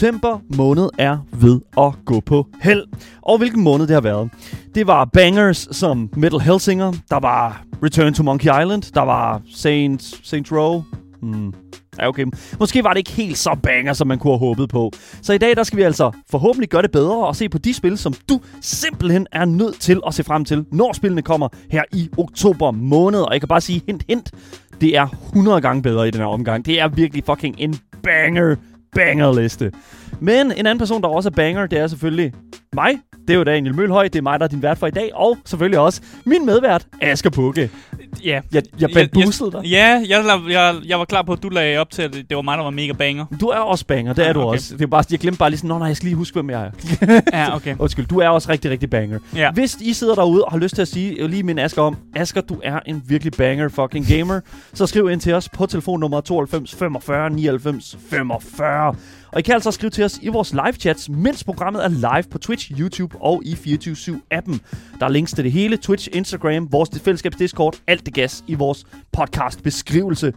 September måned er ved at gå på held. Og hvilken måned det har været. Det var bangers som Metal Hellsinger, der var Return to Monkey Island, der var Saints, Saints Row. Hmm. Ja, okay. Måske var det ikke helt så banger, som man kunne have håbet på. Så i dag, der skal vi altså forhåbentlig gøre det bedre og se på de spil, som du simpelthen er nødt til at se frem til, når spillene kommer her i oktober måned. Og jeg kan bare sige hint, hint. Det er 100 gange bedre i den her omgang. Det er virkelig fucking en banger, banger liste. Men en anden person, der også er banger, det er selvfølgelig mig. Det er jo Daniel Mølhøj. Det er mig, der er din vært for i dag. Og selvfølgelig også min medvært, Asger Bukke. Ja. Jeg, jeg boostet dig. Ja, jeg, jeg, jeg var klar på, at du lagde op til, at det var mig, der var mega banger. Du er også banger, det er Ah, du okay. også. Det er bare, jeg glemte bare lige sådan, nej, jeg skal lige huske, hvem jeg er. Ja, okay. Undskyld, du er også rigtig, rigtig banger. Ja. Hvis I sidder derude og har lyst til at sige, vil lige minde Asger om, Asger, du er en virkelig banger fucking gamer, så skriv ind til os på telefonnummer 92 45 99 45. Og I kan altså skrive til os i vores live chats, mens programmet er live på Twitch, YouTube og i 24-7-appen. Der er links til det hele, Twitch, Instagram, vores fællesskabs Discord, alt det gas i vores podcast beskrivelse.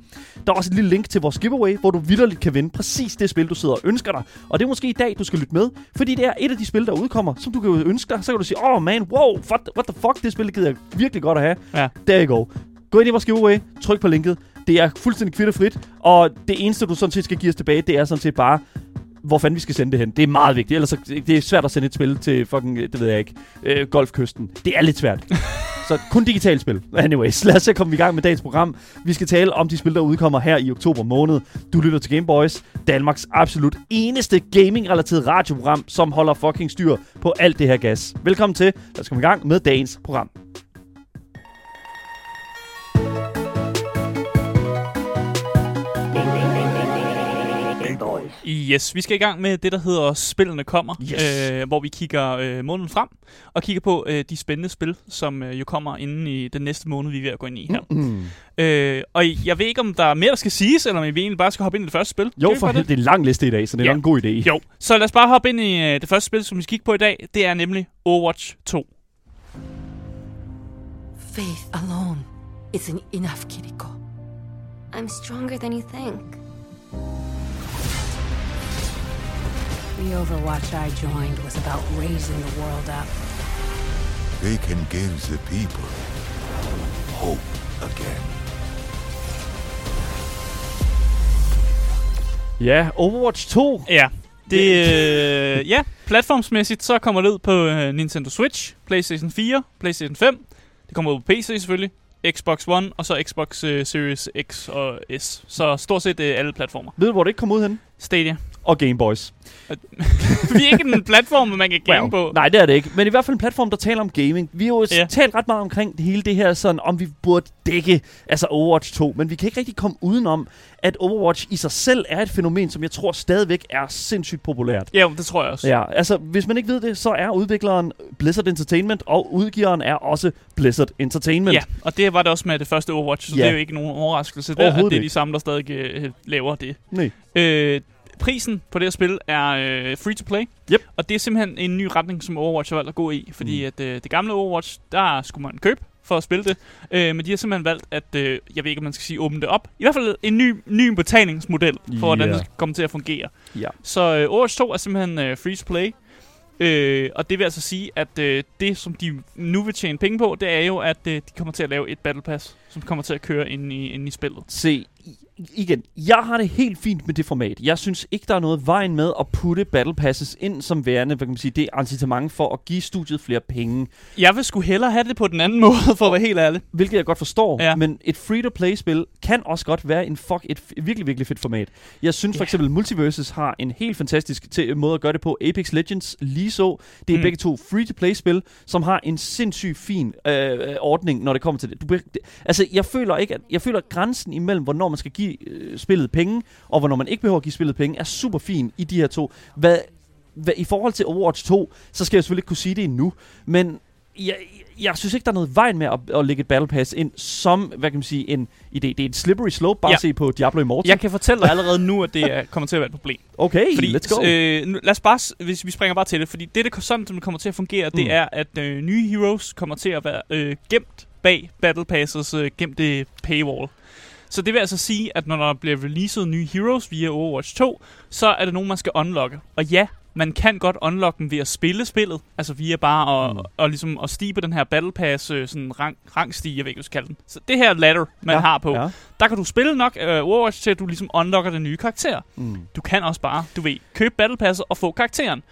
Der er også et lille link til vores giveaway, hvor du vildt kan vinde præcis det spil, du sidder og ønsker dig. Og det er måske i dag, du skal lytte med, fordi det er et af de spil, der udkommer, som du kan ønske dig. Så kan du sige, åh oh man, wow, what, what the fuck, det spil gider jeg virkelig godt at have. Ja. There you go. Gå ind i vores giveaway, tryk på linket. Det er fuldstændig kvitterfrit, og det eneste, du sådan set skal give os tilbage, det er sådan set bare, hvor fanden vi skal sende det hen. Det er meget vigtigt, ellers så, det er svært at sende et spil til fucking, det ved jeg ikke, øh, golfkysten. Det er lidt svært. så kun digitalt spil. Anyways, lad os se komme i gang med dagens program. Vi skal tale om de spil, der udkommer her i oktober måned. Du lytter til Gameboys, Danmarks absolut eneste gaming-relateret radioprogram, som holder fucking styr på alt det her gas. Velkommen til. Lad os komme i gang med dagens program. Yes, vi skal i gang med det, der hedder Spillene kommer, Yes. øh, hvor vi kigger øh, måneden frem og kigger på øh, de spændende spil, som øh, jo kommer inden i den næste måned, vi er ved at gå ind i her. Mm. Øh, og jeg ved ikke, om der er mere, der skal siges, eller om vi egentlig bare skal hoppe ind i det første spil. Jo, for det? det er en lang liste i dag, så det er Ja. nok en god idé. Jo, så lad os bare hoppe ind i øh, det første spil, som vi skal kigge på i dag. Det er nemlig Overwatch 2. Faith alone isn't enough, Kiriko. I'm stronger than you think. The Overwatch I joined was about raising the world up. They can give the people hope again. Ja, Overwatch 2. Ja, det, øh, ja, platformsmæssigt, så kommer det ud på øh, Nintendo Switch, PlayStation 4, PlayStation 5. Det kommer ud på PC selvfølgelig, Xbox One, og så Xbox øh, Series X og S. Så stort set øh, alle platformer. Ved du, hvor det ikke kom ud hen? Stadia. Og Gameboys. Vi er ikke en platform, man kan game på. Nej, det er det ikke. Men i hvert fald en platform, der taler om gaming. Vi har jo Ja. talt ret meget omkring det hele det her, sådan om vi burde dække altså Overwatch 2. Men vi kan ikke rigtig komme udenom, at Overwatch i sig selv er et fænomen, som jeg tror stadigvæk er sindssygt populært. Ja, det tror jeg også. Ja, altså hvis man ikke ved det, så er udvikleren Blizzard Entertainment, og udgiveren er også Blizzard Entertainment. Ja, og det var det også med det første Overwatch, så Ja. det er jo ikke nogen overraskelse der, at det er de samme, der stadig øh, laver det. Nej. Øh, prisen på det her spil er øh, free to play. Yep. Og det er simpelthen en ny retning, som Overwatch har valgt at gå i. Fordi Mm. at øh, det gamle Overwatch, der skulle man købe for at spille det. Øh, men de har simpelthen valgt at, øh, jeg ved ikke, om man skal sige åbne det op. I hvert fald en ny, ny betalingsmodel for, hvordan Ja. det skal komme til at fungere. Ja. Så øh, Overwatch 2 er simpelthen øh, free to play. Øh, og det vil altså sige, at øh, det, som de nu vil tjene penge på, det er jo, at øh, de kommer til at lave et Battle Pass, som kommer til at køre ind i, ind i spillet. Se, igen, jeg har det helt fint med det format. Jeg synes ikke, der er noget vejen med at putte Battle Passes ind som værende, hvad kan man sige, det incitament for at give studiet flere penge. Jeg vil sgu hellere have det på den anden måde, for at være helt ærlig. Hvilket jeg godt forstår, Ja. men et free-to-play-spil kan også godt være en fuck, et virkelig, virkelig fedt format. Jeg synes for eksempel, Multiverses har en helt fantastisk måde at gøre det på. Apex Legends lige så. Det er Mm. begge to free-to-play-spil, som har en sindssygt fin øh, øh, ordning, når det kommer til det. Du, det. Altså, jeg føler ikke, at jeg føler, at grænsen imellem, hvornår man skal give øh, spillet penge, og hvornår man ikke behøver at give spillet penge, er super fin i de her to. Hvad, hvad, I forhold til Overwatch 2, så skal jeg selvfølgelig ikke kunne sige det endnu, men jeg, jeg synes ikke, der er noget vejen med at, at lægge et Battle Pass ind som, hvad kan man sige, en idé. Det er en slippery slope, bare Ja. se på Diablo Immortal. Jeg kan fortælle dig allerede nu, at det er, kommer til at være et problem. Okay, Fordi, let's go. Øh, nu, lad os bare, hvis vi springer bare til det, fordi det, det sådan, som det kommer til at fungere, det Mm. er, at øh, nye heroes kommer til at være øh, gemt bag Battle Passes øh, gemte paywall. Så det vil altså sige, at når der bliver releaset nye heroes via Overwatch 2, så er det nogen, man skal unlocke. Og ja, man kan godt unlocke dem ved at spille spillet, altså via bare at, mm. og ligesom at stige på den her Battle Pass øh, sådan rang, rangstige, jeg ved ikke, hvad kalde den. Så det her ladder, man Ja, har på, ja. der kan du spille nok øh, Overwatch til, at du ligesom unlocker den nye karakter. Mm. Du kan også bare, du ved, købe Battle Passet og få karakteren.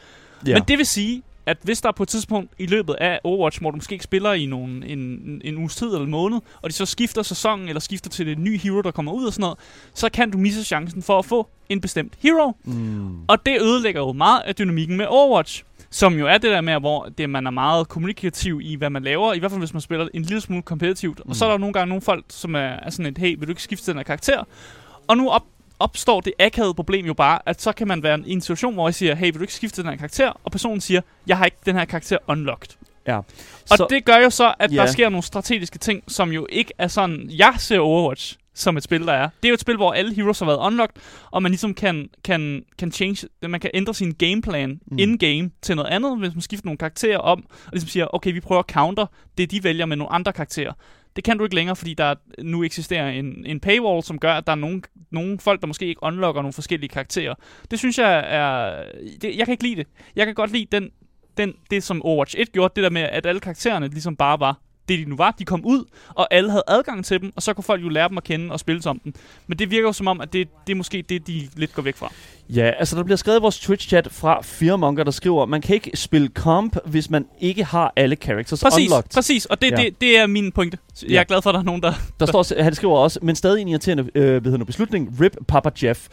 Ja. Men det vil sige, at hvis der på et tidspunkt i løbet af Overwatch, hvor du måske ikke spiller i nogen, en, en uges tid eller en måned, og de så skifter sæsonen, eller skifter til det nye hero, der kommer ud og sådan noget, så kan du misse chancen for at få en bestemt hero. Mm. Og det ødelægger jo meget af dynamikken med Overwatch. Som jo er det der med, hvor det, man er meget kommunikativ i, hvad man laver. I hvert fald, hvis man spiller en lille smule kompetitivt. Mm. Og så er der nogle gange nogle folk, som er, er sådan et, hey, vil du ikke skifte den her karakter? Og nu op, opstår det akavede problem jo bare, at så kan man være i en situation, hvor jeg siger, hey, vil du ikke skifte den her karakter? Og personen siger, jeg har ikke den her karakter unlocked. Ja. Og Så- det gør jo så, at Ja. der sker nogle strategiske ting, som jo ikke er sådan, jeg ser Overwatch som et spil, der er. Det er jo et spil, hvor alle heroes har været unlocked, og man ligesom kan, kan, kan change, man kan ændre sin gameplan mm. in-game til noget andet, hvis man skifter nogle karakterer om, og ligesom siger, okay, vi prøver at counter det, de vælger med nogle andre karakterer. Det kan du ikke længere, fordi der nu eksisterer en, en paywall, som gør, at der er nogle, nogle folk, der måske ikke unlocker nogle forskellige karakterer. Det synes jeg er... Det, jeg kan ikke lide det. Jeg kan godt lide den, den, det, som Overwatch 1 gjorde, det der med, at alle karaktererne ligesom bare var det, de nu var. De kom ud, og alle havde adgang til dem, og så kunne folk jo lære dem at kende og spille som dem. Men det virker jo som om, at det, det er måske det, de lidt går væk fra. Ja, altså der bliver skrevet i vores Twitch-chat fra Firmonger, der skriver, man kan ikke spille comp, hvis man ikke har alle characters Præcis, unlocked. præcis. Og det, Ja. ja. det, det er min pointe. Jeg Ja. er glad for, at der er nogen, der... Der står, han skriver også, men stadig en irriterende øh, hvad beslutning. Rip Papa Jeff.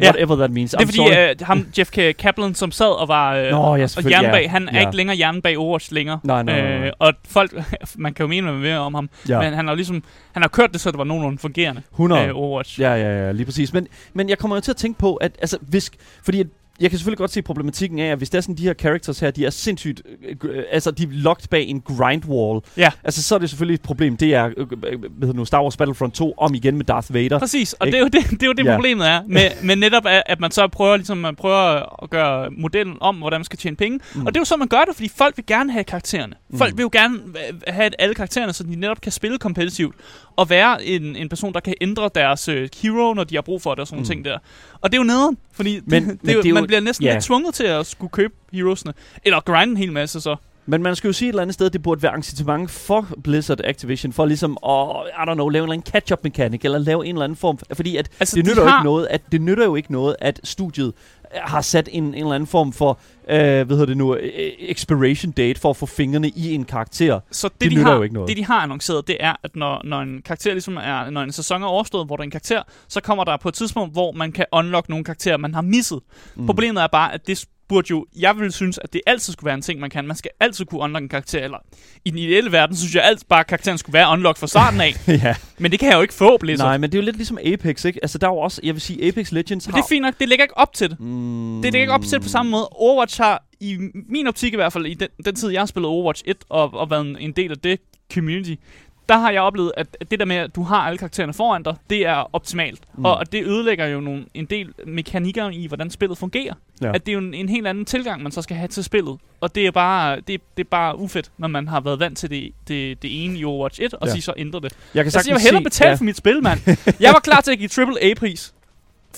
Ja. Whatever that means. Det er fordi, sorry. øh, ham, Jeff K. Kaplan, som sad og var øh, Nå, ja, og hjernen ja. bag, han er Ja. ikke længere hjernen bag Overwatch længere. Nej, nej, nej, nej. Øh, og folk, man kan jo mene, hvad man vil om ham, Ja. men han har ligesom, han har kørt det, så det var nogenlunde fungerende 100. øh, Overwatch. Ja, ja, ja, lige præcis. Men, men jeg kommer jo til at tænke på, at altså, hvis, fordi at jeg kan selvfølgelig godt se problematikken af, at hvis det er sådan, de her characters her, de er sindssygt, øh, øh, altså de er locked bag en grind wall. Ja. Altså så er det selvfølgelig et problem. Det er, øh, øh, hvad hedder nu, Star Wars Battlefront 2 om igen med Darth Vader. Præcis, og det er jo det, det, er jo det Ja. problemet er, med, med netop at, man så prøver, ligesom, man prøver at gøre modellen om, hvordan man skal tjene penge. Mm. Mm. Og det er jo så, man gør det, fordi folk vil gerne have karaktererne. Folk Mm. vil jo gerne øh, have alle karaktererne, så de netop kan spille kompetitivt, og være en, en person, der kan ændre deres øh, hero, når de har brug for det, og sådan Mm. mm. ting der. Og det er jo nederen, fordi Men- det, men det er det er jo- man bliver næsten ja. lidt tvunget til at skulle købe heroesne, eller grinde en hel masse så. Men man skal jo sige et eller andet sted, det burde være incitament for Blizzard Activision, for ligesom at, I don't know, lave en eller anden catch-up mekanik, eller lave en eller anden form, fordi at Altså, det de nytter jo har- ikke noget, at det nytter jo ikke noget, at studiet har sat en, en eller anden form for, øh, hvad hedder det nu, øh, expiration date for at få fingrene i en karakter. Så det, Det de har, jo ikke noget. det, de har annonceret, det er, at når, når en karakter ligesom er, når en sæson er overstået, hvor der er en karakter, så kommer der på et tidspunkt, hvor man kan unlock nogle karakterer, man har misset. Mm. Problemet er bare, at det burde jo, jeg vil synes, at det altid skulle være en ting, man kan. Man skal altid kunne unlock en karakter, eller i den ideelle verden, synes jeg altid bare, at karakteren skulle være unlocked fra starten af. ja. Men det kan jeg jo ikke få, Blizzard. Nej, men det er jo lidt ligesom Apex, ikke? Altså der er jo også, jeg vil sige, Apex Legends Men har... det er fint nok, det ligger ikke op til det. Mm, Det ligger ikke op til det på samme måde. Overwatch har, i min optik i hvert fald, i den, den tid, jeg har spillet Overwatch 1, og, og været en, en del af det community, der har jeg oplevet, at det der med, at du har alle karaktererne foran dig, det er optimalt. Mm. Og, og det ødelægger jo nogle, en del mekanikker i, hvordan spillet fungerer. Ja. At det er jo en, en helt anden tilgang, man så skal have til spillet. Og det er bare, det, det er bare ufedt, når man har været vant til det, det, det ene i Overwatch 1, og Ja. ja. så ændre det. Jeg kan Altså, jeg vil hellere betale ja. for mit spil, mand. Jeg var klar til at give AAA-pris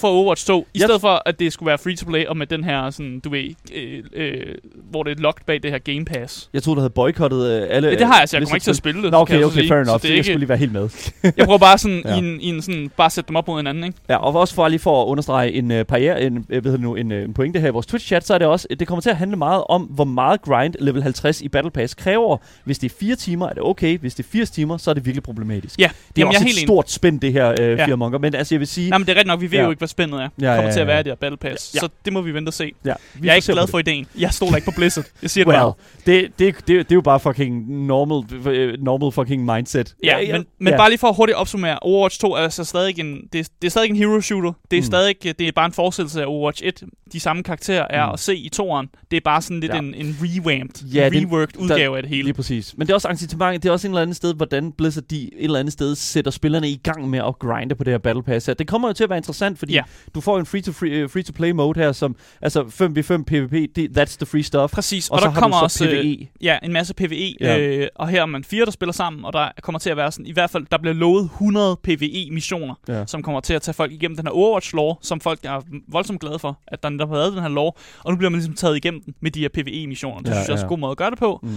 for Overwatch 2, i Jeg- stedet for, at det skulle være free-to-play, og med den her, sådan, du ved, øh, øh, hvor det er locked bag det her Game Pass. Jeg troede, du havde boykottet øh, alle... Ja, det har jeg, altså. Jeg kommer ikke til at spil. spille det. Nå, okay, jeg så okay, sige. fair Så enough. det er Jeg ikke, skulle lige være helt med. jeg prøver bare sådan, Ja. i, en, i en sådan, bare sætte dem op mod hinanden, ikke? Ja, og også for lige for at understrege en uh, parriere, en, hvad hedder det nu, en, uh, en pointe her i vores Twitch-chat, så er det også, det kommer til at handle meget om, hvor meget grind level 50 i Battle Pass kræver. Hvis det er 4 timer, er det okay. Hvis det er 80 timer, så er det virkelig problematisk. Ja, Det er jamen, også jeg er et helt enig. stort spænd, det her uh, Ja. firmonger. Men altså, jeg vil sige... Nej, men det er rigtigt nok, vi ved Ja. jo ikke, hvad spændet er. Ja, kommer ja, til at ja. være i det her Battle Pass. Ja. Så det må vi vente og se. ja, vi Jeg er ikke glad for ideen. Jeg stoler ikke på Blizzard. Jeg siger det Well, bare. det, det, det, det er jo bare fucking normal, øh, normal fucking mindset. Ja, men, men bare lige for at hurtigt opsummere, Overwatch 2 er altså stadig en, det, er- det er stadig en hero shooter. Det er Mm. stadig, det er bare en fortsættelse af Overwatch 1. De samme karakterer er Mm. at se i toeren. Det er bare sådan lidt Ja. ja. en, en revamped, Ja, ja, det- reworked der- udgave af det hele. Lige præcis. Men det er også incitament, det er også en eller anden sted, hvordan Blizzard de et eller andet sted sætter spillerne i gang med at grinde på det her Battle Pass. Det kommer jo til at være interessant, fordi Ja. du får en free-to-free, uh, free-to-play mode her, som altså 5v5 PvP, det, that's the free stuff. Præcis, Og og, så der har du kommer så også øh, PvE. ja, en masse PvE, Ja. øh, og her er man fire, der spiller sammen, og der kommer til at være sådan, i hvert fald, der bliver lovet 100 PvE-missioner, Ja. som kommer til at tage folk igennem den her Overwatch-lore, som folk er voldsomt glade for, at der netop har været den her lore, og nu bliver man ligesom taget igennem den med de her PvE-missioner. Det Ja, synes jeg også ja. er en god måde at gøre det på. Mm.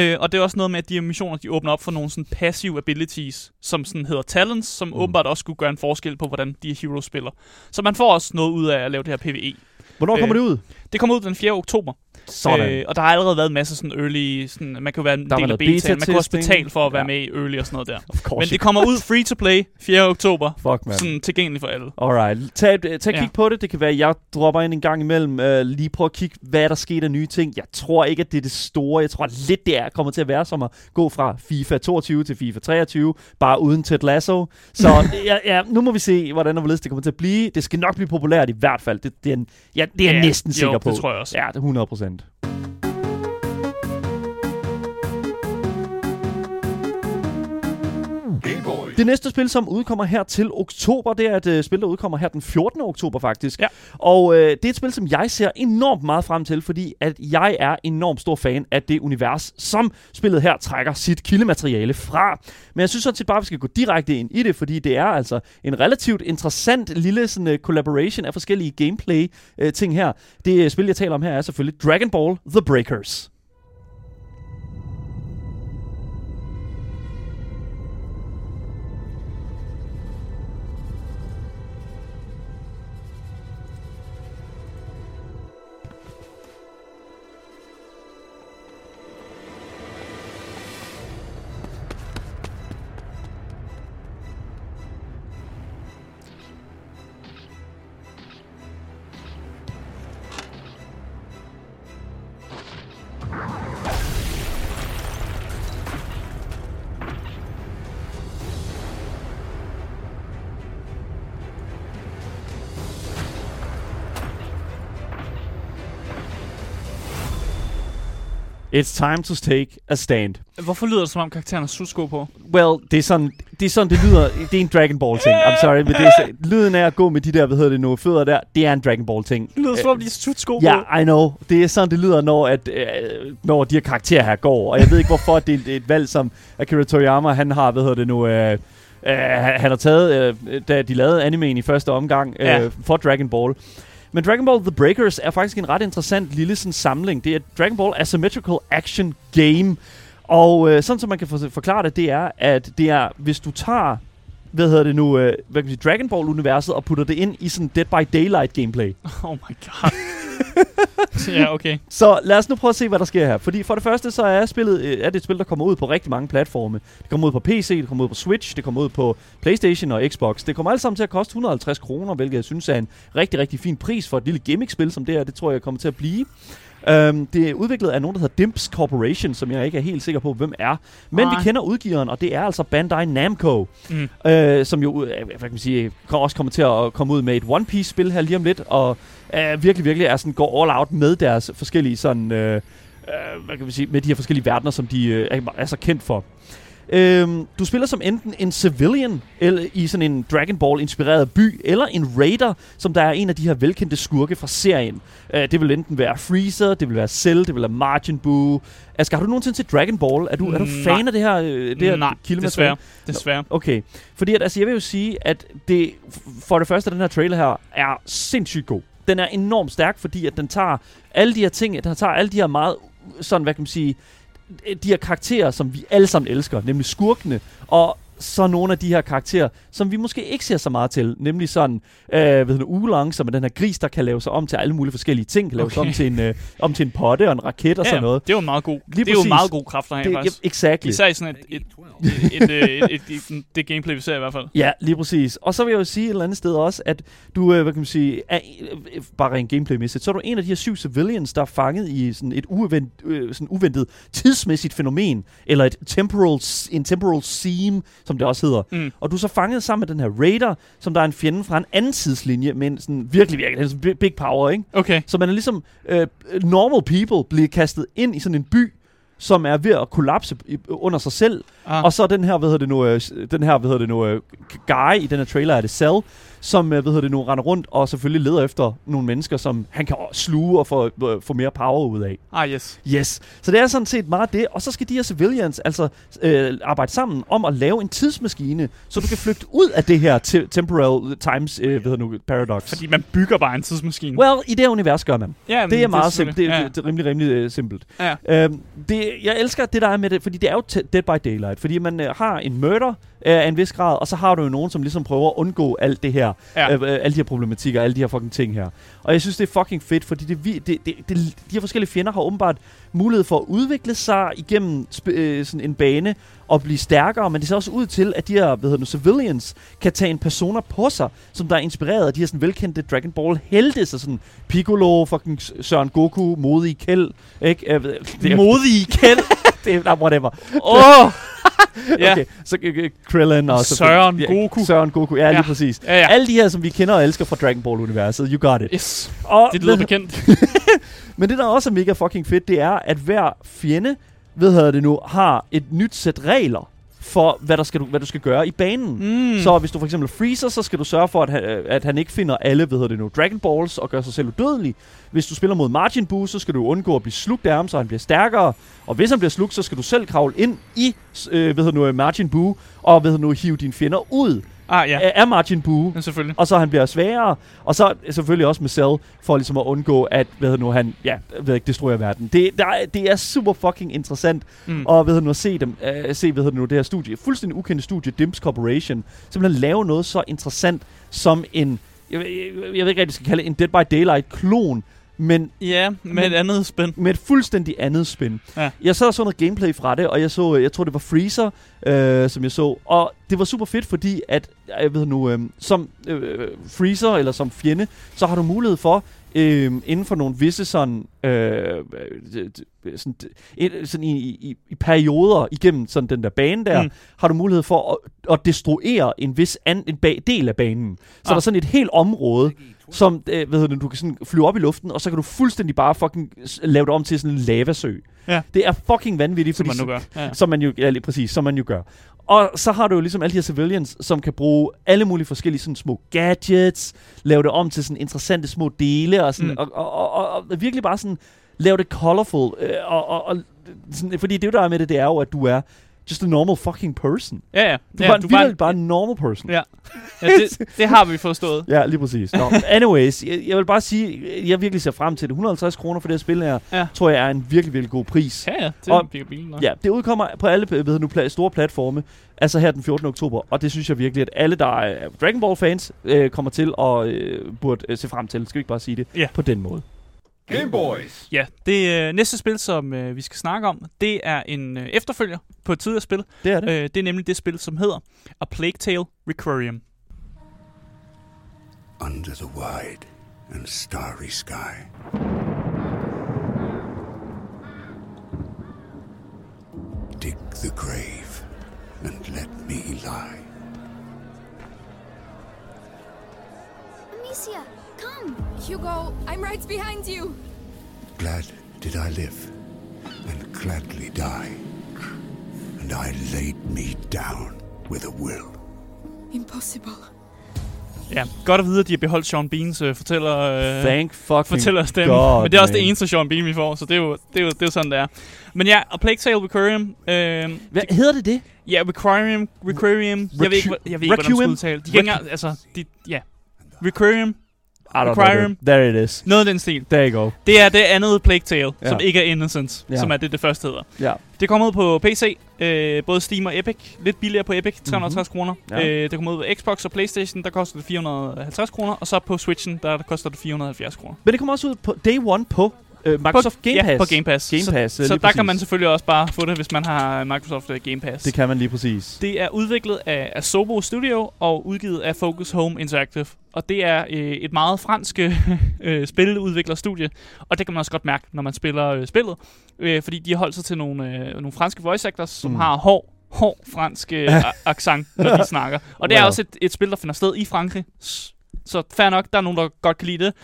Øh, og det er også noget med, at de her missioner, de åbner op for nogle sådan passive abilities, som sådan hedder talents, som mm. åbenbart også skulle gøre en forskel på, hvordan de her heroes spiller. Så man får også noget ud af at lave det her PvE. Hvornår kommer Øh, det ud? Det kommer ud den 4. oktober. Sådan. Øh, og der har allerede været en masse sådan early... Sådan, man kan jo være en Der del af betaen. Man kan også betale for at være Ja. med i early og sådan noget der. Men det kommer ud free to play 4. oktober. Fuck, man. Sådan tilgængeligt for alle. Alright, tag, tag et Ja. kig på det. Det kan være, jeg dropper ind en gang imellem. Uh, lige prøv at kigge, hvad der sker af nye ting. Jeg tror ikke, at det er det store. Jeg tror lidt, det er kommer til at være som at gå fra FIFA 22 til FIFA 23, bare uden Ted Lasso. Så ja, ja, nu må vi se, hvordan og hvorledes det kommer til at blive. Det skal nok blive populært i hvert fald. Det, det er, en, ja, det er jeg Ja, næsten jo, sikker det på. tror jeg også. Ja, det er 100 procent. Det næste spil, som udkommer her til oktober, det er et øh, spil, der udkommer her den 14. oktober faktisk. Ja. Og øh, det er et spil, som jeg ser enormt meget frem til, fordi at jeg er enormt stor fan af det univers, som spillet her trækker sit kildemateriale fra. Men jeg synes sådan set bare, at vi skal gå direkte ind i det, fordi det er altså en relativt interessant lille sådan, uh, collaboration af forskellige gameplay-ting her. Det øh, spil, jeg taler om her, er selvfølgelig Dragon Ball The Breakers. It's time to take a stand. Hvorfor lyder det, som om karakteren har sudsko på? Well, det er sådan, det, er sådan, det lyder. Det er en Dragon Ball ting. I'm sorry, men det er, så- lyden af at gå med de der, hvad hedder det nu, fødder der, det er en Dragon Ball ting. Det lyder, som om de har sudsko på. Ja, I know. Det er sådan, det lyder, når, at, øh, når de her karakterer her går. Og jeg ved ikke, hvorfor det er et, valg, som Akira Toriyama, han har, hvad hedder det nu, øh, øh, han han har taget, øh, da de lavede animen i første omgang øh, Ja. for Dragon Ball. Men Dragon Ball The Breakers er faktisk en ret interessant lille sådan, samling. Det er Dragon Ball Asymmetrical Action Game. Og øh, sådan som man kan for- forklare det, det er, at det er, hvis du tager hvad hedder det nu, øh, hvad kan man sige, Dragon Ball-universet og putter det ind i sådan Dead by Daylight gameplay. Oh my god ja, okay. Så lad os nu prøve at se, hvad der sker her. Fordi for det første, så er spillet øh, er det et spil, der kommer ud på rigtig mange platforme. Det kommer ud på PC, det kommer ud på Switch, det kommer ud på Playstation og Xbox. Det kommer alt sammen til at koste 150 kroner, hvilket jeg synes er en rigtig, rigtig fin pris for et lille gimmick-spil som det her. Det tror jeg kommer til at blive. Um, det er udviklet af nogen, der hedder Dimps Corporation, som jeg ikke er helt sikker på, hvem er. Men Nej. vi kender udgiveren, og det er altså Bandai Namco, Mm. øh, som jo øh, hvad kan man sige, også kommer til at komme ud med et One Piece-spil her lige om lidt, og øh, virkelig, virkelig er sådan, går all out med deres forskellige sådan, øh, øh, hvad kan man sige, med de her forskellige verdener, som de øh, er, er så kendt for. Øhm, du spiller som enten en civilian eller i sådan en Dragon Ball inspireret by, eller en raider, som der er en af de her velkendte skurke fra serien. Øh, det vil enten være Freezer, det vil være Cell, det vil være Majin Buu. Asger, har du nogensinde set Dragon Ball? Er du, er du Nej. fan af det her, øh, det her Nej, desværre. Desværre. Okay, fordi at, altså, jeg vil jo sige, at det, for det første, den her trailer her er sindssygt god. Den er enormt stærk, fordi at den tager alle de her ting, den tager alle de her meget, sådan, hvad kan man sige, de her karakterer, som vi alle sammen elsker, nemlig skurkene, og så nogle af de her karakterer, som vi måske ikke ser så meget til, nemlig sådan, øh, hedder det, Oolong, som er den her gris, der kan lave sig om til alle mulige forskellige ting, kan lave sig Okay. om til, en, øh, om til en potte og en raket og sådan noget. Det er jo meget god, Lige det er jo præcis. en meget god kraft, der har Det, faktisk. ja, exactly. Især i sådan et, et, et, et, et, et, et, et, det gameplay, vi ser i hvert fald. Ja, lige præcis. Og så vil jeg jo sige et eller andet sted også, at du, øh, hvad kan man sige, er, øh, bare rent gameplaymæssigt, så er du en af de her syv civilians, der er fanget i sådan et uvent, øh, sådan uventet tidsmæssigt fænomen, eller et temporal, en temporal seam, som det også hedder. Mm. Og du er så fanget sammen med den her raider, som der er en fjende fra en anden tidslinje, men sådan virkelig, virkelig sådan big, power, ikke? Okay. Så man er ligesom øh, normal people bliver kastet ind i sådan en by, som er ved at kollapse under sig selv, Ah. og så den her, hvad hedder det nu, øh, den her, hvad hedder det nu, øh, guy i den her trailer er det Cell, som, øh, hvad hedder det nu, render rundt og selvfølgelig leder efter nogle mennesker, som han kan sluge og få, øh, få mere power ud af. Ah, yes. Yes. Så det er sådan set meget det. Og så skal de her civilians altså øh, arbejde sammen om at lave en tidsmaskine, så du kan flygte ud af det her te- temporal times øh, hedder nu, paradox. Fordi man bygger bare en tidsmaskine. Well, i det univers gør man. ja, Det er meget simpelt. Det, er, det er rimelig, rimelig øh, simpelt. Ja. Øhm, det, jeg elsker det, der er med det, fordi det er jo Dead by Daylight. Fordi man øh, har en murder øh, af en vis grad, og så har du jo nogen, som ligesom prøver at undgå alt det her. Ja. Øh, øh, alle de her problematikker, alle de her fucking ting her. Og jeg synes, det er fucking fedt, fordi det, det, det, det, de her forskellige fjender har åbenbart mulighed for at udvikle sig igennem øh, sådan en bane og blive stærkere, men det ser også ud til, at de her hvad hedder nu, civilians kan tage en persona på sig, som der er inspireret af de her sådan velkendte Dragon Ball helte, så sådan Piccolo, fucking Søren Goku, modig Kjeld, ikke? Ved- det er- Modige kæld. det er, nah, whatever. Åh! ja. Okay, så øh, Krillin og... så- Søren ja, Goku. Søren Goku, ja, lige Ja. præcis. Ja, ja. Alle de her, som vi kender og elsker fra Dragon Ball-universet, you got it. Yes. Og, Det lyder bekendt. men det, der også er mega fucking fedt, det er, at hver fjende, ved hedder det nu, har et nyt sæt regler for, hvad, der skal du, hvad du skal gøre i banen. Mm. Så hvis du for eksempel freezer, så skal du sørge for, at han, at han ikke finder alle, hvad hedder det nu, Dragon Balls og gør sig selv udødelig. Hvis du spiller mod Margin Boo, så skal du undgå at blive slugt af ham, så han bliver stærkere. Og hvis han bliver slugt, så skal du selv kravle ind i, øh, hvad hedder nu, Margin Boo, og hvad hedder nu, hive dine fjender ud Ah, ja. af, Margin Boo. Men selvfølgelig. Og så han bliver sværere. Og så selvfølgelig også med Cell, for ligesom at undgå, at hvad nu, han ja, ved ikke, destruerer verden. Det, der, er- det er super fucking interessant Mm. og hedder nu, at se, dem, øh, se hvad nu, det her studie, fuldstændig ukendte studie, Dimps Corporation, simpelthen lave noget så interessant som en, jeg, jeg, jeg ved ikke rigtig, skal kalde det en Dead by Daylight-klon, men Ja, med et andet spænd. med et fuldstændig andet spin. Ja. Jeg så så noget gameplay fra det, og jeg så, jeg tror det var Freezer, øh, som jeg så, og det var super fedt, fordi at, jeg ved nu, øh, som øh, Freezer, eller som fjende, så har du mulighed for, øh, inden for nogle visse sådan, øh, øh, sådan, et, sådan i, i, i perioder igennem sådan den der bane der, Mm. mm. har du mulighed for at, at destruere en vis an, en ba- del af banen. Så Ah. der er sådan et helt område, som øh, hvad hedder det, du kan sådan flyve op i luften, og så kan du fuldstændig bare fucking lave det om til sådan en lavasø. Ja. Det er fucking vanvittigt. Som man fordi nu gør. Ja. Som man jo, ja, lige præcis, som man jo gør. Og så har du jo ligesom alle de her civilians, som kan bruge alle mulige forskellige sådan små gadgets, lave det om til sådan interessante små dele, og, sådan, mm. og, og, og, og, og virkelig bare sådan lave det colorful. Øh, og, og, og, sådan, fordi det, der er med det, det er jo, at du er just a normal fucking person. Ja, ja. Du ja, er bare, du du bare, bare en normal person. Ja. ja det, det har vi forstået. Ja, lige præcis. Nå, anyways, jeg, jeg vil bare sige, jeg virkelig ser frem til det. 150 kroner for det her spil her, Ja. tror jeg er en virkelig, virkelig god pris. Ja, ja. Det Og- er bilen nok. Ja, det udkommer på alle ved nu, pla- store platforme, altså her den 14. oktober, og det synes jeg virkelig, at alle, der er Dragon Ball fans, øh, kommer til og øh, burde øh, se frem til. Skal vi ikke bare sige det Ja. på den måde? Game Boys. Ja, det øh, næste spil, som øh, vi skal snakke om, det er en øh, efterfølger på et tidligere spil. Det er det. Øh, det er nemlig det spil, som hedder A Plague Tale Requiem. Under the wide and starry sky. Dig the grave and let me lie. Amicia, come! Hugo, I'm right behind you! Glad did I live, and gladly die. And I laid me down with a will. Impossible. Ja, godt at vide, at de har beholdt Sean Beans øh, fortæller, øh, Thank fucking fortæller stemme. God, Men det er også man. det eneste Sean Bean, vi får, så det er jo, det er jo, det er jo sådan, det er. Men ja, A Plague Tale Requiem. Øh, Hvad hedder det det? ja, Requiem. Requiem. Jeg ved ikke, hvad- jeg ved ikke, hvordan man skal udtale. De engang- altså, de, ja. Requiem. Det. There it is. Noget af den stil. There you go. Det er det andet Plague Tale, Ja. som ikke er Innocence, Ja. som er det, det første hedder. Ja. Det kommer ud på PC, øh, både Steam og Epic. Lidt billigere på Epic, 360 mm-hmm. kroner. Ja. Øh, det kommer ud på Xbox og Playstation, der koster det 450 kroner. Og så på Switchen, der, der koster det 470 kroner. Men det kommer også ud på day one på øh, Microsoft på, Game Pass. Ja, på Game Pass. Game Så- Pass, Så, så der kan man præcis. selvfølgelig også bare få det, hvis man har Microsoft øh, Game Pass. Det kan man lige præcis. Det er udviklet af Asobo Studio og udgivet af Focus Home Interactive. Og det er øh, et meget fransk øh, spiludviklerstudie. Og det kan man også godt mærke, når man spiller øh, spillet. Øh, fordi de har holdt sig til nogle, øh, nogle franske voice actors, som Mm. har hård, hård fransk øh, accent, når de snakker. Og det er Wow. også et, et spil, der finder sted i Frankrig. Så fair nok, der er nogen, der godt kan lide det.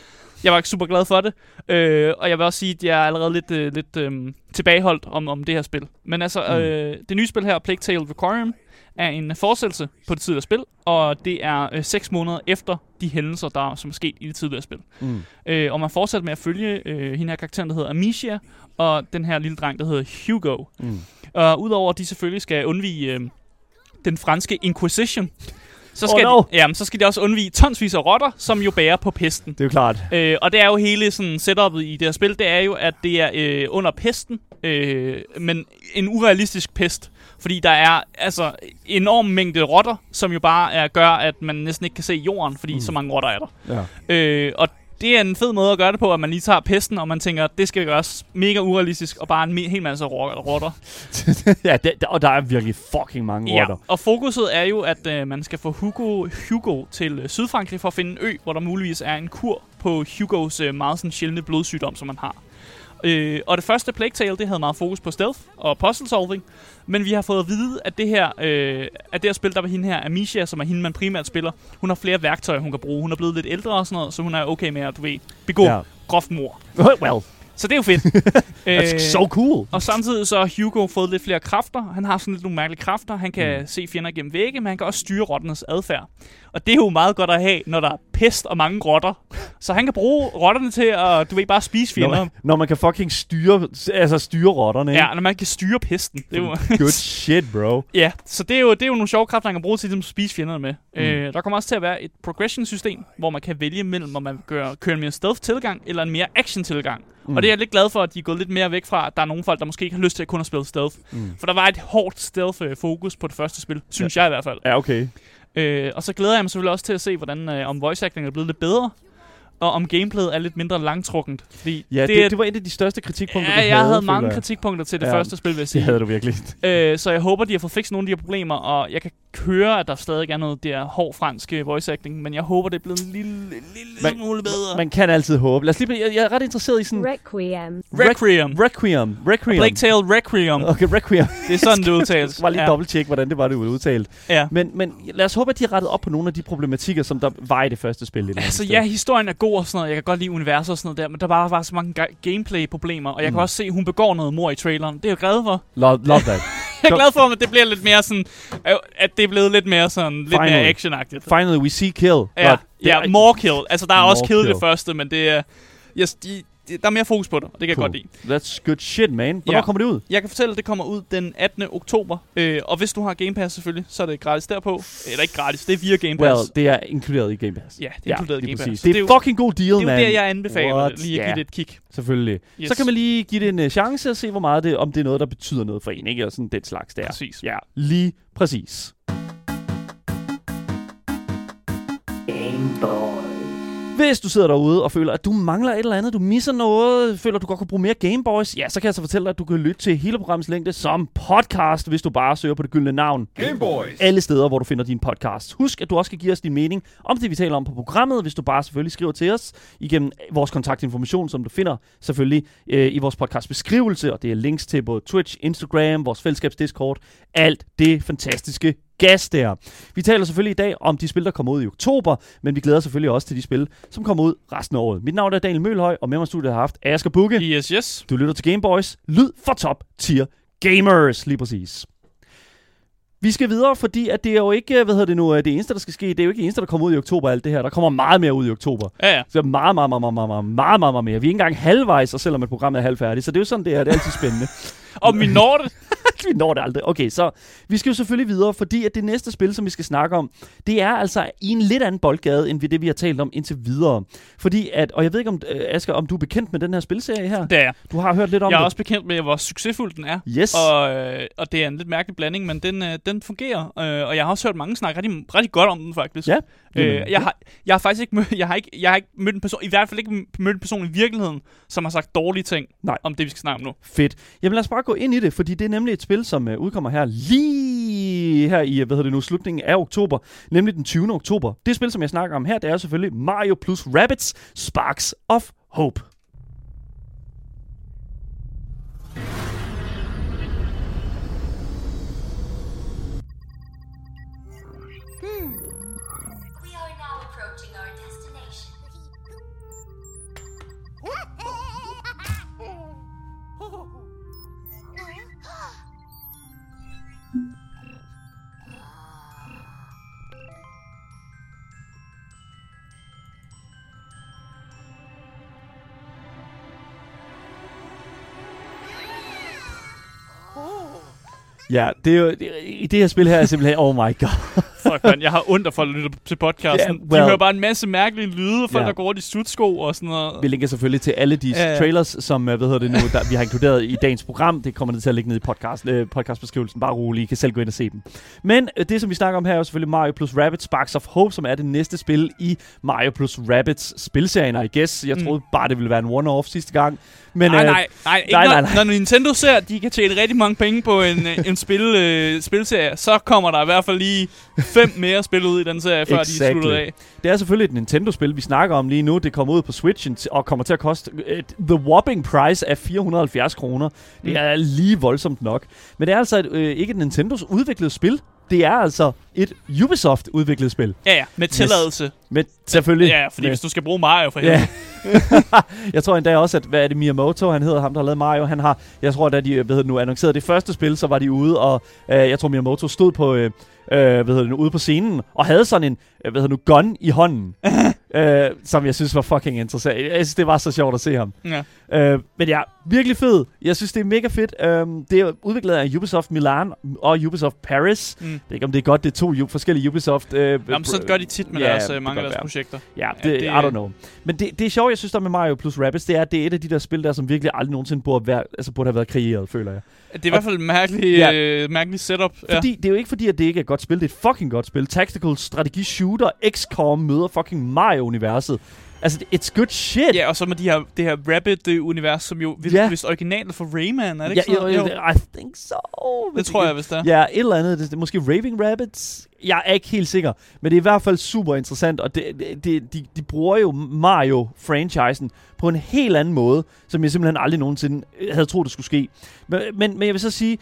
Jeg var ikke super glad for det. Øh, og jeg vil også sige, at jeg er allerede lidt, øh, lidt øh, tilbageholdt om, om det her spil. Men altså, Mm. øh, det nye spil her, Plague Tale Requiem, er en fortsættelse på det tidligere spil, og det er øh, 6 måneder efter de hændelser, der som er sket i det tidligere spil. Mm. Øh, og man fortsætter med at følge øh, hende her karakteren, der hedder Amicia, og den her lille dreng, der hedder Hugo. Mm. Og udover at de selvfølgelig skal undvige øh, den franske Inquisition, så Oh skal, no. de, jamen, så skal de også undvige tonsvis af rotter, som jo bærer på pesten. Det er jo klart. Øh, og det er jo hele sådan setupet i det her spil, det er jo, at det er øh, under pesten, øh, men en urealistisk pest. Fordi der er altså enorm mængde rotter, som jo bare er, gør, at man næsten ikke kan se jorden, fordi mm. så mange rotter er der. Ja. Øh, og det er en fed måde at gøre det på, at man lige tager pesten, og man tænker, det skal gøres mega urealistisk, og bare en hel masse ro- rotter. ja, det, og der er virkelig fucking mange Ja, rotter. og fokuset er jo, at øh, man skal få Hugo, Hugo til øh, Sydfrankrig for at finde en ø, hvor der muligvis er en kur på Hugos øh, meget sådan sjældne blodsygdom, som man har. Øh, og det første Plague Tale, det havde meget fokus på stealth og puzzle solving, men vi har fået at vide, at det her, øh, at det her spil, der var hende her, Amicia, som er hende, man primært spiller, hun har flere værktøjer, hun kan bruge. Hun er blevet lidt ældre og sådan noget, så hun er okay med at, du ved, begå Ja. groft mor. well, Så det er jo fedt. that's Øh, so cool. og samtidig så har Hugo fået lidt flere kræfter. Han har sådan lidt nogle mærkelige kræfter. Han kan mm. se fjender gennem vægge, men han kan også styre rotternes adfærd. Og det er jo meget godt at have, når der er pest og mange rotter. Så han kan bruge rotterne til at, du ved, bare spise Når fjender. man, når man kan fucking styre, altså styre rotterne, ikke? Ja, når man kan styre pesten. Det er jo, Good shit, bro. ja, så det er, jo, det er jo nogle sjove kræfter, han kan bruge til ligesom at spise fjenderne med. Mm. Øh, der kommer også til at være et progression-system, hvor man kan vælge mellem, om man gør, kører en mere stealth-tilgang eller en mere action-tilgang. Mm. Og det er jeg lidt glad for, at de er gået lidt mere væk fra, at der er nogle folk, der måske ikke har lyst til at kun at spille stealth. Mm. For der var et hårdt stealth-fokus på det første spil, synes ja. jeg i hvert fald. Ja, okay. Øh, og så glæder jeg mig selvfølgelig også til at se, hvordan øh, om voice acting er blevet lidt bedre, og om gameplayet er lidt mindre langtrukkent. Fordi Ja, det, det, det var et af de største kritikpunkter, ja, du jeg havde, havde føler mange jeg. kritikpunkter til det Ja, første spil, vil jeg Det sige. havde du virkelig. Øh, så jeg håber, de har fået fikset nogle af de her problemer, og jeg kan høre, at der stadig er noget der hård fransk øh, voice acting, men jeg håber, det er blevet en lille, lille Man- smule bedre. Man kan altid håbe. Lad os lige, jeg, jeg er ret interesseret i sådan... Requiem. Requiem. Requiem. Requiem. Plague Tale Requiem. Okay, Requiem. Det er sådan, det udtales. Jeg var lige ja. dobbelt tjekke, hvordan det var, det var udtalt. Ja. Men, men lad os håbe, at de har rettet op på nogle af de problematikker, som der var i det første spil. Altså ja, historien er god og sådan noget. Jeg kan godt lide universet og sådan noget der, men der bare var så mange ga- gameplay-problemer. Og jeg Mm. kan også se, at hun begår noget mor i traileren. Det er jeg glad for. Love, love that. Jeg er glad for, at det bliver lidt mere sådan... øh, At det er blevet lidt mere sådan... Lidt Finally. mere actionagtigt. Finally, we see kill. Ja. Det ja er- more kill. Altså, der er også More kill i det kill. første, men det er... Yes, de, de, der er mere fokus på det, og det kan jeg Cool. godt lide. That's good shit, man. Hvornår Ja. kommer det ud? Jeg kan fortælle, at det kommer ud den 18. oktober. Øh, og hvis du har Game Pass selvfølgelig, så er det gratis derpå. Eller ikke gratis, det er via Game Well, Pass. det er inkluderet i Game Pass. Ja, det er inkluderet i Game Pass. Så Det det er er jo- fucking god deal, det er jo man. der, jeg anbefaler What? lige at Ja. give det et kig. Selvfølgelig. Yes. Så kan man lige give det en uh, chance og se, hvor meget det, om det er noget, der betyder noget for en, ikke? Og sådan den slags der. Præcis. Ja, lige præcis. Game Boy. Hvis du sidder derude og føler, at du mangler et eller andet, du misser noget, føler, at du godt kunne bruge mere Gameboys, ja, så kan jeg så fortælle dig, at du kan lytte til hele programmets længde som podcast, hvis du bare søger på det gyldne navn. Game Boys. Alle steder, hvor du finder din podcast. Husk, at du også kan give os din mening om det, vi taler om på programmet, hvis du bare selvfølgelig skriver til os igennem vores kontaktinformation, som du finder selvfølgelig øh, i vores podcast beskrivelse, og det er links til både Twitch, Instagram, vores fællesskabs Discord, alt det fantastiske gas der. Vi taler selvfølgelig i dag om de spil, der kommer ud i oktober, men vi glæder os selvfølgelig også til de spil, som kommer ud resten af året. Mit navn er Daniel Mølhøj, og med mig i studiet har haft Asger Bukke. Yes, yes. Du lytter til Gameboys. Lyd for top tier gamers, lige præcis. Vi skal videre, fordi at det er jo ikke, hvad hedder det nu, øh, det eneste, der skal ske, det er jo ikke det eneste, der kommer ud i oktober alt det her. Der kommer meget mere ud i oktober. Ja, ja. Så meget, meget, meget, meget, meget, meget, meget, meget mere. Vi er ikke engang halvvejs, og selvom et program er halvfærdigt, så det er jo sådan, det er. Det er altid spændende. Og vi når det. vi når det aldrig. Okay, så vi skal jo selvfølgelig videre, fordi at det næste spil, som vi skal snakke om, det er altså i en lidt anden boldgade, end vi det, vi har talt om indtil videre. Fordi at, og jeg ved ikke, om, øh, Asger, om du er bekendt med den her spilserie her? Det er jeg. Du har hørt lidt om Jeg er det. også bekendt med, hvor succesfuld den er. Yes. Og, øh, og det er en lidt mærkelig blanding, men den, øh, den fungerer. Øh, og jeg har også hørt mange snakke rigtig, rigtig godt om den, faktisk. Ja. Øh, jeg, har, jeg har faktisk ikke mødt, jeg har ikke, jeg har ikke mødt en person, i hvert fald ikke mødt en person i virkeligheden, som har sagt dårlige ting Nej. om det, vi skal snakke om nu. Fedt. Jamen lad os bare gå ind i det, fordi det er nemlig et spil, som øh, udkommer her lige her i, øh, hvad hedder det nu, slutningen af oktober, nemlig den 20. oktober. Det spil, som jeg snakker om her, det er selvfølgelig Mario plus Rabbids Sparks of Hope. Ja, det er jo, det, i det her spil her er simpelthen, oh my god. Fuck, man, jeg har ondt af folk, der lytter til podcasten. Yeah, well. De hører bare en masse mærkelige lyde, folk, Ja. der går rundt i sutsko og sådan noget. Vi linker selvfølgelig til alle de ja. trailers, som øh, hvad hedder det nu, der, vi har inkluderet i dagens program. Det kommer det til at ligge ned i podcast, øh, podcastbeskrivelsen. Bare rolig, I kan selv gå ind og se dem. Men øh, det, som vi snakker om her, er jo selvfølgelig Mario plus Rabbids Sparks of Hope, som er det næste spil i Mario plus Rabbids spilserien, I guess. Jeg Mm. troede bare, det ville være en one-off sidste gang. Men, nej, øh, nej, nej, ikke nej, når, nej, nej. når Nintendo ser, at de kan tjene rigtig mange penge på en, øh, en spil, øh, spilserie, så kommer der i hvert fald lige fem mere spil ud i den serie, før de Exactly. sluttet af. Det er selvfølgelig et Nintendo-spil, vi snakker om lige nu. Det kommer ud på Switchen og kommer til at koste et, the whopping price af 470 kroner. Det Mm. er lige voldsomt nok. Men det er altså et, øh, ikke et Nintendos udviklet spil. Det er altså et Ubisoft udviklet spil. Ja, ja, med tilladelse. Men selvfølgelig. Ja, fordi med, hvis du skal bruge Mario for helvede. Ja. jeg tror endda også, at hvad er det, Miyamoto, han hedder ham, der har lavet Mario, han har, jeg tror, da de hvad hedder det nu, annoncerede det første spil, så var de ude, og øh, jeg tror, Miyamoto stod på, øh, øh, hvad hedder det nu, ude på scenen, og havde sådan en, øh, hvad hedder det nu, gun i hånden, øh, som jeg synes var fucking interessant. Jeg synes, det var så sjovt at se ham. Ja. Øh, men ja, virkelig fed. Jeg synes, det er mega fedt. Øh, det er udviklet af Ubisoft Milan og Ubisoft Paris. Mm. Jeg ved ikke, om det er godt, det er to forskellige Ubisoft. Øh, Jamen, så gør de tit med Ja, deres, det øh, mange af deres være. projekter. Ja, Ja, det, det- I don't know. Men det, det er sjovt, jeg synes, der med Mario plus Rabbids, det er, at det er et af de der spil, der som virkelig aldrig nogensinde burde, være, altså burde have været kreeret, føler jeg. Det er i hvert fald et mærkeligt, Ja. øh, mærkeligt setup. Fordi det er jo ikke fordi, at det ikke er et godt spil. Det er et fucking godt spil. Tactical strategi shooter, XCOM møder fucking Mario-universet. Altså, det- it's good shit. Ja. ja, og så med de her, det her Rabbit-univers, som jo Ja. ja. vist originalt for Rayman, er det ja, ikke sådan? jo, noget? jo, I think so. det tror jeg, hvis det er. Ja, et eller andet. Det, det måske Raving Rabbits. Jeg er ikke helt sikker. Men det er i hvert fald super interessant. Og det, det, det, de, de bruger jo Mario-franchisen på en helt anden måde, som jeg simpelthen aldrig nogensinde øh, havde troet, det skulle ske. Men, men, men jeg vil så sige,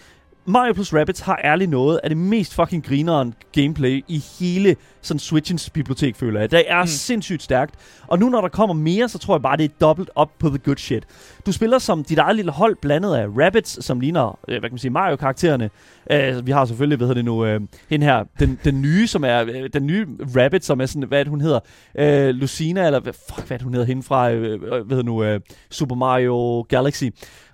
Mario plus Rabbids har ærligt noget af det mest fucking grineren gameplay i hele sådan Switchens bibliotek, føler jeg. Det er mm. Sindssygt stærkt. Og nu når der kommer mere, så tror jeg bare, det er dobbelt op på the good shit. Du spiller som dit eget lille hold, blandet af Rabbids, som ligner, øh, hvad kan man sige, Mario-karaktererne. Uh, vi har selvfølgelig, hvad hedder det nu, uh, hende her, den, den nye, som er, uh, den nye Rabbit, som er sådan, hvad er det, hun hedder? Uh, Lucina, eller hvad, fuck, hvad er det, hun hedder, hende fra, uh, hvad hedder nu, uh, Super Mario Galaxy.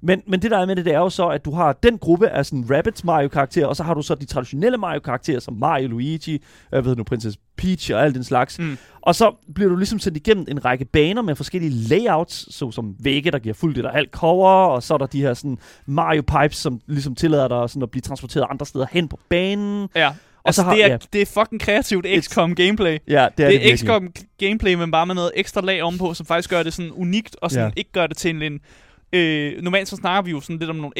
Men, men det der er med det, det er jo så, at du har den gruppe af sådan Rabbids Mario-karakterer, og så har du så de traditionelle Mario-karakterer, som Mario, Luigi, øh, hvad hedder nu, Princess Peach og alt den slags. Mm. Og så bliver du ligesom sendt igennem en række baner med forskellige layouts, såsom vægge, der giver fuldt et og halvt cover, og så er der de her sådan Mario Pipes, som ligesom tillader dig sådan at blive transporteret andre steder hen på banen. Ja. Og Altså, så har- det, er, ja. det er fucking kreativt XCOM gameplay. Ja, det er Det det, er virkelig. XCOM gameplay, men bare med noget ekstra lag ovenpå, som faktisk gør det sådan unikt, og sådan Ja. ikke gør det til en... en Øh, normalt så snakker vi jo sådan lidt om nogle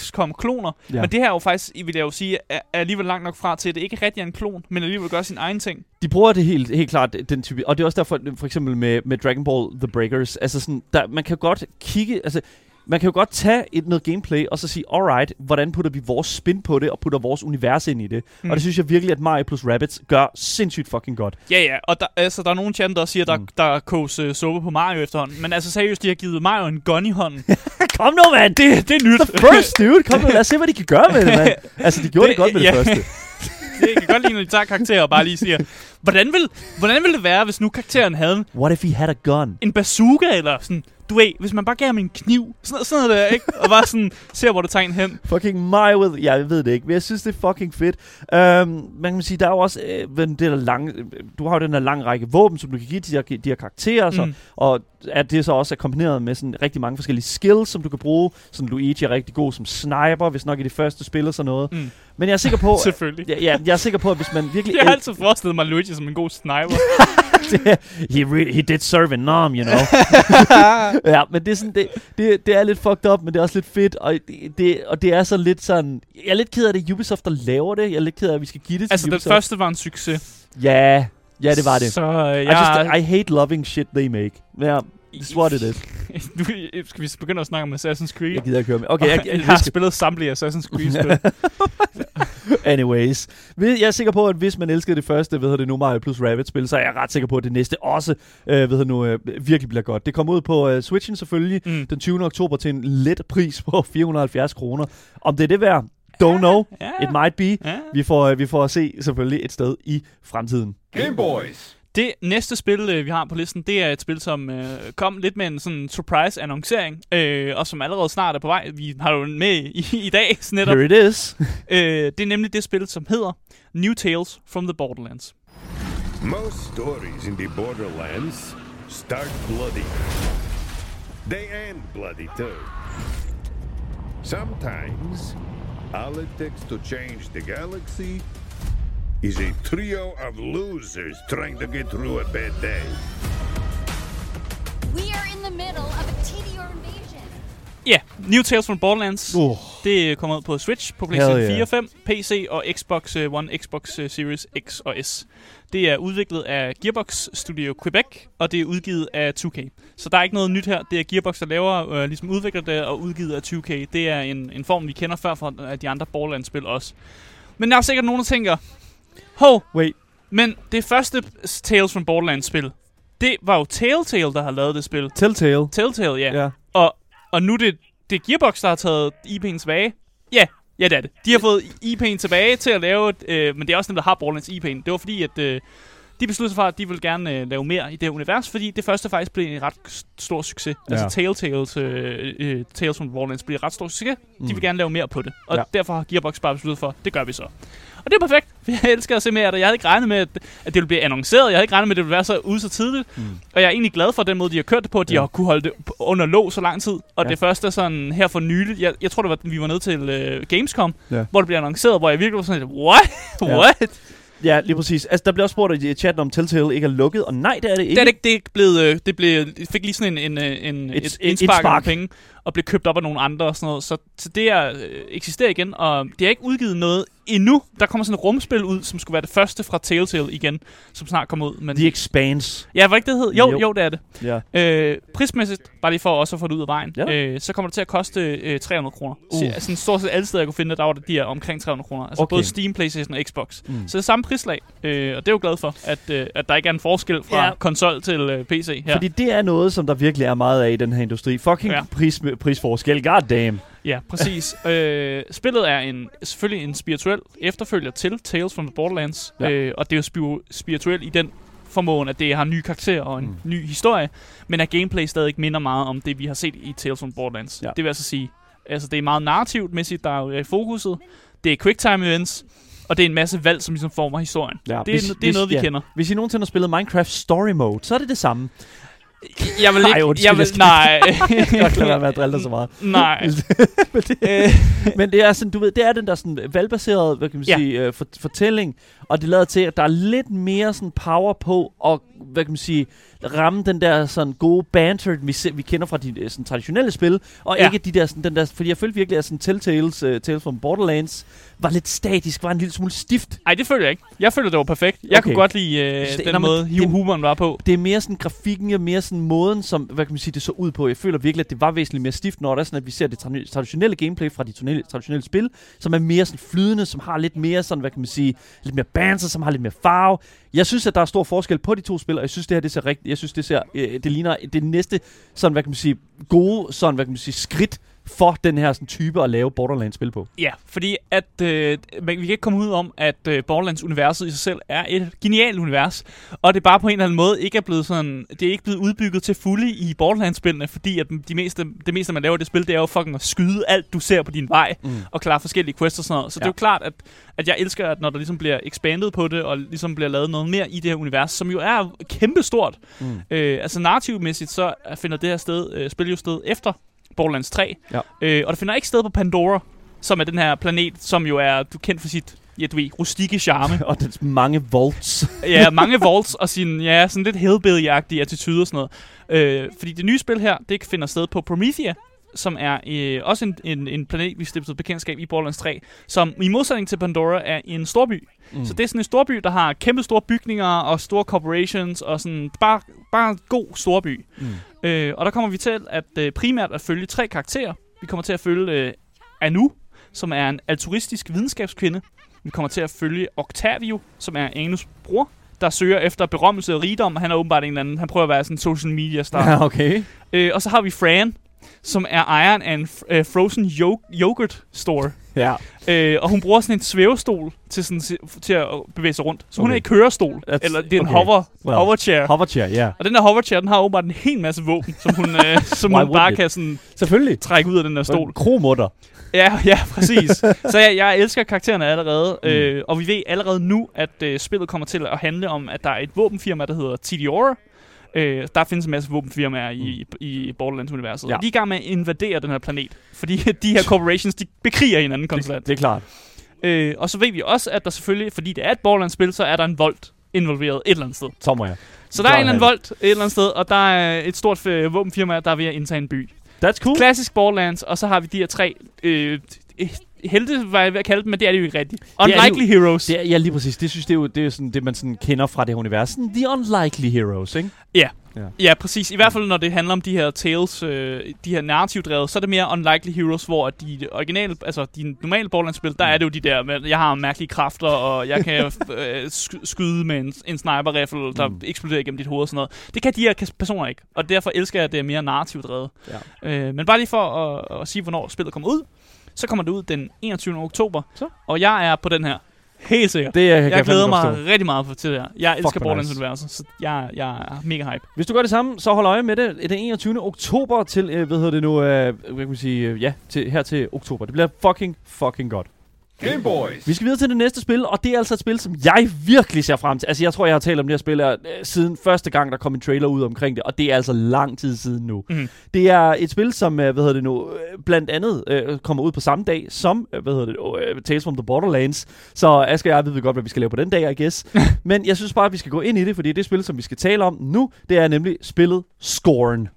XCOM-kloner, Ja. men det her er jo faktisk, vil jeg jo sige, er, er alligevel langt nok fra til, at det ikke rigtig er en klon, men alligevel gør sin egen ting. De bruger det helt, helt klart, den type. Og det er også derfor, for eksempel med, med Dragon Ball The Breakers, altså sådan, der, man kan godt kigge, altså, man kan jo godt tage et, noget gameplay, og så sige, alright, hvordan putter vi vores spin på det, og putter vores univers ind i det. Mm. Og det synes jeg virkelig, at Mario plus Rabbids gør sindssygt fucking godt. Ja, ja, og der, altså, der er nogle chat, der siger, der, Mm. der koges uh, suppe på Mario efterhånden. Men altså seriøst, de har givet Mario en gun i hånden. Kom nu, mand! det, det er nyt. The first, dude! Kom nu, lad os se, hvad de kan gøre med det, mand. Altså, de gjorde det, Det- det godt med ja. det første. det kan godt lide, når de tager karakterer og bare lige siger, hvordan vil, hvordan vil det være, hvis nu karakteren havde What if he had a gun? en bazooka, eller sådan, du ved, hvis man bare gav ham en kniv, sådan, sådan noget der, ikke? Og bare sådan, ser, hvor det en hen. Fucking Mario with... Ja, jeg ved det ikke, men jeg synes, det er fucking fedt. Um, man kan sige, der er jo også øh, den der lange... Du har jo den der lang række våben, som du kan give til de her, de her karakterer, så, Mm. og at det så også er kombineret med sådan rigtig mange forskellige skills, som du kan bruge. Sådan Luigi er rigtig god som sniper, hvis nok i det første spil og sådan noget. Mm. Men jeg er sikker på... Selvfølgelig. ja, ja, jeg er sikker på, at hvis man virkelig... Jeg har altid forestillet mig Luigi som en god sniper. he, re- he did serve in Nam, you know. ja, men det er sådan, det, det, det er lidt fucked up, men det er også lidt fedt, og det, det, og det er så lidt sådan, jeg er lidt ked af det, Ubisoft, der laver det, jeg er lidt ked af, at vi skal give det til altså, den Ubisoft. første var en succes. Ja, ja, det var det. Så øh, I, jeg... just, I hate loving shit they make. Ja, it's what it is. nu skal vi begynde at snakke om Assassin's Creed. Jeg gider ikke høre med. Okay, jeg, jeg, jeg, har spillet samtlige Assassin's Creed-spil. Anyways. Vi- Jeg er sikker på, at hvis man elskede det første, hvad hedder det nu, Mario plus Rabbit-spil, så er jeg ret sikker på, at det næste også, øh, det nu, øh, virkelig bliver godt. Det kommer ud på øh, Switchen selvfølgelig, Mm. den 20. oktober til en let pris på 470 kroner. Om det er det værd, don't know. Ja, It might be. ja. Vi får, øh, vi får at se selvfølgelig et sted i fremtiden. Game Boys! Det næste spil, øh, vi har på listen, det er et spil, som øh, kom lidt med en sådan surprise-annoncering, øh, og som allerede snart er på vej. Vi har jo med i, i dag, så netop. Here it is. Øh, det er nemlig det spil, som hedder New Tales from the Borderlands. Most stories in the Borderlands start bloody. They end bloody too. Sometimes, all it takes to change the galaxy is a trio of losers trying to get through a bad day. We are in the middle of a Tedior invasion. Ja, yeah, New Tales from Borderlands. Uh. Det kommer ud på Switch, på PlayStation 4 yeah. og 5, PC og Xbox øh, One, Xbox øh, Series X og S. Det er udviklet af Gearbox Studio Quebec, og det er udgivet af 2K. Så der er ikke noget nyt her. Det er Gearbox, der laver, øh, ligesom udvikler det, og udgivet af 2K. Det er en, en form, vi kender før fra de andre Borderlands-spil også. Men der er sikkert nogen, der tænker, hov, Wait. men det første Tales from Borderlands-spil, det var jo Telltale, der har lavet det spil. Telltale. Telltale, ja. Ja. Og, og nu det, det er Gearbox, der har taget IP'en tilbage. Ja, ja det er det. De har fået IP'en tilbage til at lave, et, øh, men det er også dem, der har Borderlands IP'en. Det var fordi, at øh, de besluttede sig for, at de ville gerne øh, lave mere i det univers, fordi det første faktisk blev en ret stor succes. Ja. Altså Telltales, øh, øh, Tales from Borderlands blev en ret stor succes. De Mm. vil gerne lave mere på det. Og ja. derfor har Gearbox bare besluttet for, det gør vi så. Og det er perfekt, for jeg elsker at se mere af det. Jeg havde ikke regnet med, at, det ville blive annonceret. Jeg havde ikke regnet med, at det ville være så ude så tidligt. Mm. Og jeg er egentlig glad for den måde, de har kørt det på. at De Ja. har kunne holde det under låg så lang tid. Og Ja. det første er sådan her for nyligt. Jeg, jeg tror, det var, vi var nede til uh, Gamescom, Ja. hvor det blev annonceret, hvor jeg virkelig var sådan lidt, what? Ja. what? Ja, lige præcis. Altså, der bliver også spurgt i chatten om Telltale ikke er lukket, og nej, det er det ikke. Det er det ikke, det er blevet, øh, det blev, det fik lige sådan en, en, øh, en Et- et, et indspark af penge, og blev købt op af nogle andre og sådan noget. Så, så det er, øh, eksisterer igen, og det er ikke udgivet noget endnu. Der kommer sådan et rumspil ud, som skulle være det første fra Telltale igen, som snart kommer ud. Men, The Expanse. ja, hvad ikke det hed? Jo, Jo. jo, det er det. Ja. Øh, prismæssigt, bare lige for også at få det ud af vejen, Ja. øh, så kommer det til at koste øh, 300 kroner. Uh. Uh. Altså, stort set alle steder, jeg kunne finde det, der var det de er omkring 300 kroner. Altså Okay. både Steam, Playstation og Xbox. Mm. Så det er samme prislag, øh, og det er jo glad for, at, øh, at der ikke er en forskel fra Ja. konsol til øh, PC her. Fordi det er noget, som der virkelig er meget af i den her industri. Fucking ja. Ja. pris, prisforskel. God damn. Ja, præcis. øh, spillet er en, selvfølgelig en spirituel efterfølger til Tales from the Borderlands, Ja. øh, og det er jo spir- spirituelt i den formåen, at det har nye karakterer og en Mm. ny historie, men at gameplay stadig minder meget om det, vi har set i Tales from Borderlands. Ja. Det vil altså sige, altså det er meget narrativt mæssigt, der er i fokuset. Det er quicktime events, og det er en masse valg, som ligesom former historien. Ja, det, er, hvis- det er hvis- noget, vi ja. kender. Hvis I nogensinde har spillet Minecraft Story Mode, så er det det samme. Jeg vil ikke... undskyld, jeg jeg vil, skal- nej. Jeg kan godt lade være med at drille dig så meget. nej. men, det, Øh, men det er sådan, du ved, det er den der sådan valgbaserede, hvad kan man Ja. sige, øh, for, fortælling, og det lader til, at der er lidt mere sådan power på, og hvad kan man sige, ramme den der sådan gode banter, vi, se, vi kender fra de øh, sådan, traditionelle spil, og ja. Ikke de der, sådan, den der, fordi jeg følte virkelig, at sådan Telltales, uh, Tales from Borderlands, var lidt statisk, var en lille smule stift. Ej, det føler jeg ikke. Jeg føler, det var perfekt. Jeg Okay. kunne godt lide øh, Så det- den nå, måde, det- hu- humoren var på. Det er mere sådan grafikken, og mere sådan måden, som, hvad kan man sige, det så ud på. Jeg føler virkelig, at det var væsentligt mere stift, når det er sådan, at vi ser det tra- traditionelle gameplay fra de traditionelle, traditionelle spil, som er mere sådan flydende, som har lidt mere sådan, hvad kan man sige, lidt mere banter, som har lidt mere farve. Jeg synes, at der er stor forskel på de to spil, og jeg synes, det her, det ser rigtigt. Jeg synes, det ser, øh, det ligner det næste, sådan, hvad kan man sige, gode, sådan, hvad kan man sige, skridt for den her sådan, type at lave Borderlands-spil på. Ja, fordi at øh, man, vi kan ikke komme ud om, at øh, Borderlands-universet i sig selv er et genialt univers, og det bare på en eller anden måde ikke er blevet sådan, det er ikke blevet udbygget til fulde i Borderlands-spillene, fordi at de meste, det meste, man laver i det spil, det er jo fucking at skyde alt, du ser på din vej, Mm. og klare forskellige quests og sådan noget. Så ja. det er jo klart, at, at jeg elsker, at når der ligesom bliver expanded på det, og ligesom bliver lavet noget mere i det her univers, som jo er kæmpestort. Mm. Øh, altså narrativmæssigt, så finder det her sted, øh, spil jo sted efter Borderlands 3. Ja. Øh, og det finder ikke sted på Pandora, som er den her planet, som jo er du er kendt for sit ja, du ved, rustikke charme. og dens mange vaults. ja, mange vaults og sin, ja, sådan lidt hillbilly-agtige attitude og sådan noget. Øh, fordi det nye spil her, det finder sted på Promethea, som er øh, også en, en, en planet, vi stiftede bekendtskab i Borderlands 3, som i modsætning til Pandora er en storby. Mm. Så det er sådan en storby, der har kæmpe store bygninger og store corporations og sådan bare, bare en god storby. Mm. Øh, og der kommer vi til at øh, primært at følge tre karakterer. Vi kommer til at følge øh, Anu, som er en altruistisk videnskabskvinde. Vi kommer til at følge Octavio, som er Anus bror, der søger efter berømmelse og rigdom. Han er åbenbart en eller anden, han prøver at være sådan en social media star. Ja, okay. øh, og så har vi Fran, som er ejeren af en øh, frozen yo- yogurt store. Ja. Øh, og hun bruger sådan en svævestol til, sådan, til at bevæge sig rundt. Så hun Okay. er i kørestol. That's- eller det er en okay. hover, Well, hoverchair. Hoverchair, ja. Og den der hoverchair, den har åbenbart en hel masse våben, som hun, øh, som hun bare it? kan sådan Selvfølgelig. trække ud af den der stol. Kromutter. Ja, ja, præcis. så jeg, jeg elsker karaktererne allerede, Mm. øh, og vi ved allerede nu, at øh, spillet kommer til at handle om, at der er et våbenfirma, der hedder TDR. Øh, der findes en masse våbenfirmaer i, i Borderlands-universet. Mm. Ja. Ja. De er i gang med at invadere den her planet, fordi de her corporations, de bekriger hinanden konstant. Det er klart. Øh, og så ved vi også, at der selvfølgelig, fordi det er et Borderlands-spil, så er der en vold involveret et eller andet sted. Somewhere. Så der er en eller anden vold et eller andet sted, og der er et stort øh, våbenfirma, der er ved at indtage en by. That's cool. Klassisk Borderlands, og så har vi de her tre øh, helte, var jeg ved at kalde dem, men det er det jo ikke rigtigt. er det Unlikely jo- Heroes. Det er, ja, lige præcis. Det synes det er jo det, er sådan, det man sådan kender fra det her univers. The unlikely heroes, ikke? Ja. Ja. Ja, præcis. I hvert fald, når det handler om de her tales, øh, de her narrativdrevet, så er det mere Unlikely Heroes, hvor de originale, altså de normale Borderlands-spil, der er det jo de der, med, jeg har mærkelige kræfter, og jeg kan øh, sk- skyde med en, en sniper-rifle, der Mm. mm. eksploderer igennem dit hoved og sådan noget. Det kan de her personer ikke, og derfor elsker jeg, at det er mere narrativdrevet. Ja. Øh, men bare lige for at, at sige, hvornår spillet kommer ud, så kommer det ud den 21. oktober, Så. og jeg er på den her. Helt sikkert. Det jeg, Jeg glæder mig rigtig meget for- til det her. Jeg elsker hvor nice. Borderlands-universet, så jeg, jeg er mega hype. Hvis du gør det samme, så hold øje med det den 21. oktober til, øh, hvad hedder det nu, øh, hvad kan man sige, øh, ja, til, her til oktober. Det bliver fucking, fucking godt. Game Boys. Vi skal videre til det næste spil, og det er altså et spil, som jeg virkelig ser frem til. Altså, jeg tror, jeg har talt om det her spil her, øh, siden første gang, der kom en trailer ud omkring det, og det er altså lang tid siden nu. Mhm. Det er et spil, som, øh, hvad hedder det nu, øh, blandt andet øh, kommer ud på samme dag som, hvad hedder det øh, Tales from the Borderlands. Så Asger og jeg ved godt, hvad vi skal lave på den dag, I guess. Men jeg synes bare, at vi skal gå ind i det, fordi det spil, som vi skal tale om nu, det er nemlig spillet Scorn.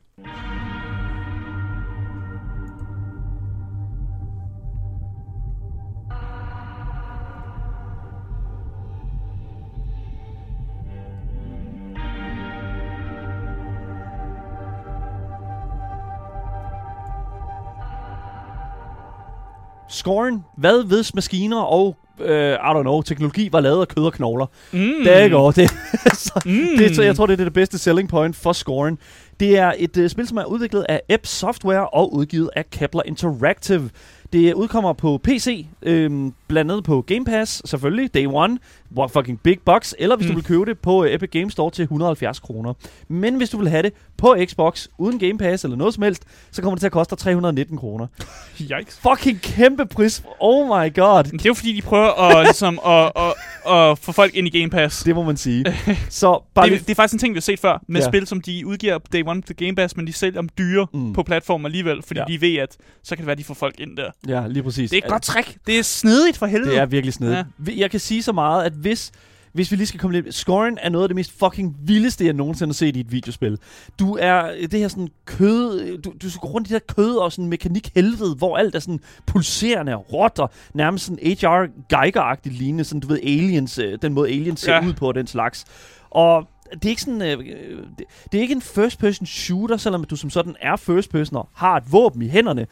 Scorn, hvad hvis maskiner og, øh, I don't know, teknologi var lavet af kød og knogler? Mm. Det går. Det, så, Mm. det, så jeg tror, det er det bedste selling point for Scorn. Det er et uh, spil, som er udviklet af Ep Software og udgivet af Kepler Interactive. Det udkommer på PC, øhm, blandt andet på Game Pass, selvfølgelig, day one, hvor fucking big bucks, eller hvis mm. Du vil købe det på uh, Epic Games Store til 170 kroner. Men hvis du vil have det på Xbox, uden Game Pass eller noget som helst, så kommer det til at koste dig 319 kroner. Yikes. Fucking kæmpe pris. Oh my god. Det er jo fordi, de prøver at, ligesom, at, at, at få folk ind i Game Pass. Det må man sige. Så bare det, det er faktisk en ting, vi har set før med Ja. spil, som de udgiver på Day One til Game Pass, men de sælger dem dyre Mm. på platformen alligevel, fordi ja. de ved, at så kan det være, at de får folk ind der. Ja, lige præcis. Det er et godt trick. Det er snedigt for helvede. Det er virkelig snedigt. Ja. Jeg kan sige så meget, at hvis, hvis vi lige skal komme lidt... Scoren er noget af det mest fucking vildeste, jeg nogensinde har set i et videospil. Du er det her sådan kød... Du, du skal gå rundt i det her kød og sådan mekanik helvede, hvor alt er sådan pulserende og råt og nærmest sådan H.R. Geiger-agtigt lignende. Sådan, du ved, aliens, øh, den måde aliens ser Ja. ud på og den slags. Og det er ikke sådan, øh, øh, det, det er ikke en first person shooter, selvom du som sådan er first person og har et våben i hænderne.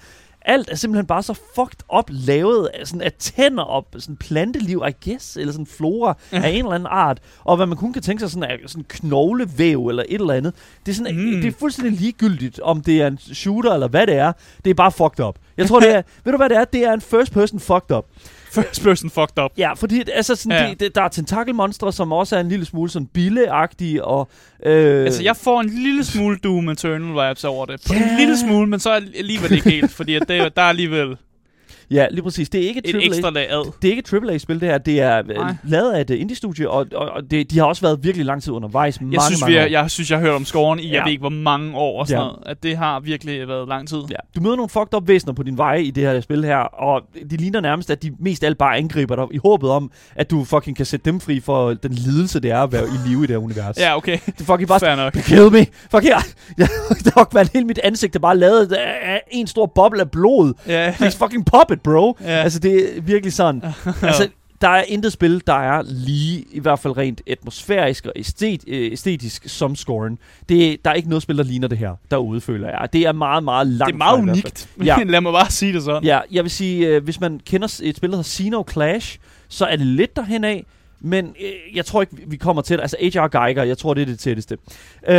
Alt er simpelthen bare så fucked up lavet af, sådan af tænder og sådan planteliv, I guess, eller sådan flora af en eller anden art. Og hvad man kun kan tænke sig sådan er sådan knoglevæv eller et eller andet. Det er, sådan. Mm. det er fuldstændig ligegyldigt, om det er en shooter eller hvad det er. Det er bare fucked up. Jeg tror, det er, ved du hvad det er? Det er en first person fucked up. First person fucked up. Ja, fordi altså sådan, ja. Det, det, der er tentakelmonstre, som også er en lille smule sådan billeagtige, og... Øh, Altså, jeg får en lille smule Doom Eternal vibes over det. Ja. En lille smule, men så alligevel ikke helt, fordi at det, der er alligevel Ja, lige præcis. Det er ikke et AAA. ekstra lag ad. Det er ikke et AAA-spil, det her. Det er øh, Nej. lavet af et øh, indie-studie, og, og, og det, de har også været virkelig lang tid undervejs. mange, Jeg synes, mange vi er, jeg synes, jeg har hørt om scoren i, Ja. jeg ved ikke, hvor mange år og sådan Ja. noget. At det har virkelig været lang tid. Ja. Du møder nogle fucked up væsener på din vej i det her spil her, og de ligner nærmest, at de mest alt bare angriber dig i håbet om, at du fucking kan sætte dem fri for den lidelse, det er at være i live i det her univers. Ja, okay. Det er fucking bare Fair nok. Kill me! Fuck yeah. Jeg, har været hele mit ansigt, der bare lavet af en stor boble af blod. Ja. Please fucking pop it, bro. Ja. Altså, det er virkelig sådan. altså, der er intet spil, der er lige, i hvert fald rent atmosfærisk og æstet, øh, æstetisk, som Scorn. Det, der er ikke noget spil, der ligner det her derude, føler jeg. Det er meget, meget langt Det er meget fra, unikt. Ja. Lad mig bare sige det sådan. Ja, jeg vil sige, øh, hvis man kender et spil, der hedder Xeno Clash, så er det lidt derhen af, Men øh, jeg tror ikke, vi- kommer til det. Altså, H.R. Geiger, jeg tror, det er det tætteste. Øh,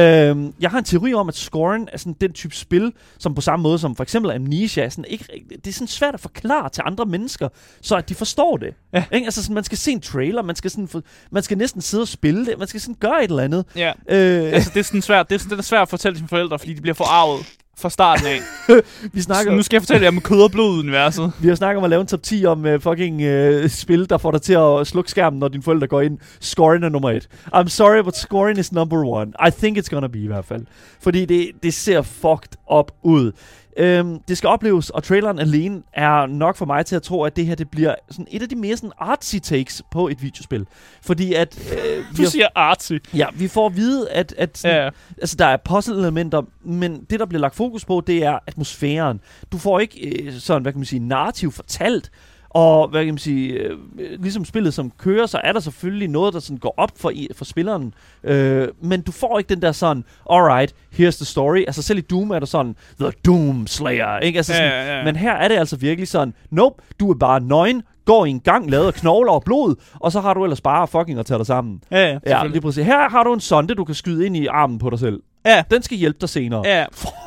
jeg har en teori om, at scoren er sådan den type spil, som på samme måde som for eksempel Amnesia, sådan ikke, det er sådan svært at forklare til andre mennesker, så at de forstår det. Ja. Ikke? Altså, sådan, man skal se en trailer, man skal, sådan, man skal næsten sidde og spille det, man skal sådan gøre et eller andet. Ja. Øh, Altså, det er sådan svært, det er, sådan, det er svært at fortælle sine forældre, fordi de bliver forarvet fra starten af. vi Så snakker, nu skal jeg fortælle jer om kød og blod-universet. Vi har snakket om at lave en top 10 om uh, fucking uh, spil, der får dig til at slukke skærmen, når dine forældre går ind. Scoring er nummer et. I'm sorry, but scoring is number one. I think it's gonna be i hvert fald. Fordi det, det ser fucked up ud. Øhm, det skal opleves, og traileren alene er nok for mig til at tro, at det her det bliver sådan et af de mere sådan artsy takes på et videospil. Fordi at... Øh, vi Du har- siger artsy. Ja, vi får at vide, at, at sådan, Ja. altså, der er puzzle-elementer, men det, der bliver lagt fokus på, det er atmosfæren. Du får ikke øh, sådan, hvad kan man sige, narrativ fortalt, og hvad kan man sige, øh, ligesom spillet som kører, så er der selvfølgelig noget, der sådan går op for, i- for spilleren, øh, men du får ikke den der sådan, alright, here's the story. Altså selv i Doom er der sådan, The Doom Slayer, ikke? Altså Ja, sådan, ja, ja. Men her er det altså virkelig sådan, nope, du er bare nøgen, går i en gang, lavet af knogler og blod, og så har du ellers bare fucking at tage dig sammen. Ja, ja, Ja, lige præcis. Her har du en sonde, du kan skyde ind i armen på dig selv. Ja. Den skal hjælpe dig senere. Ja,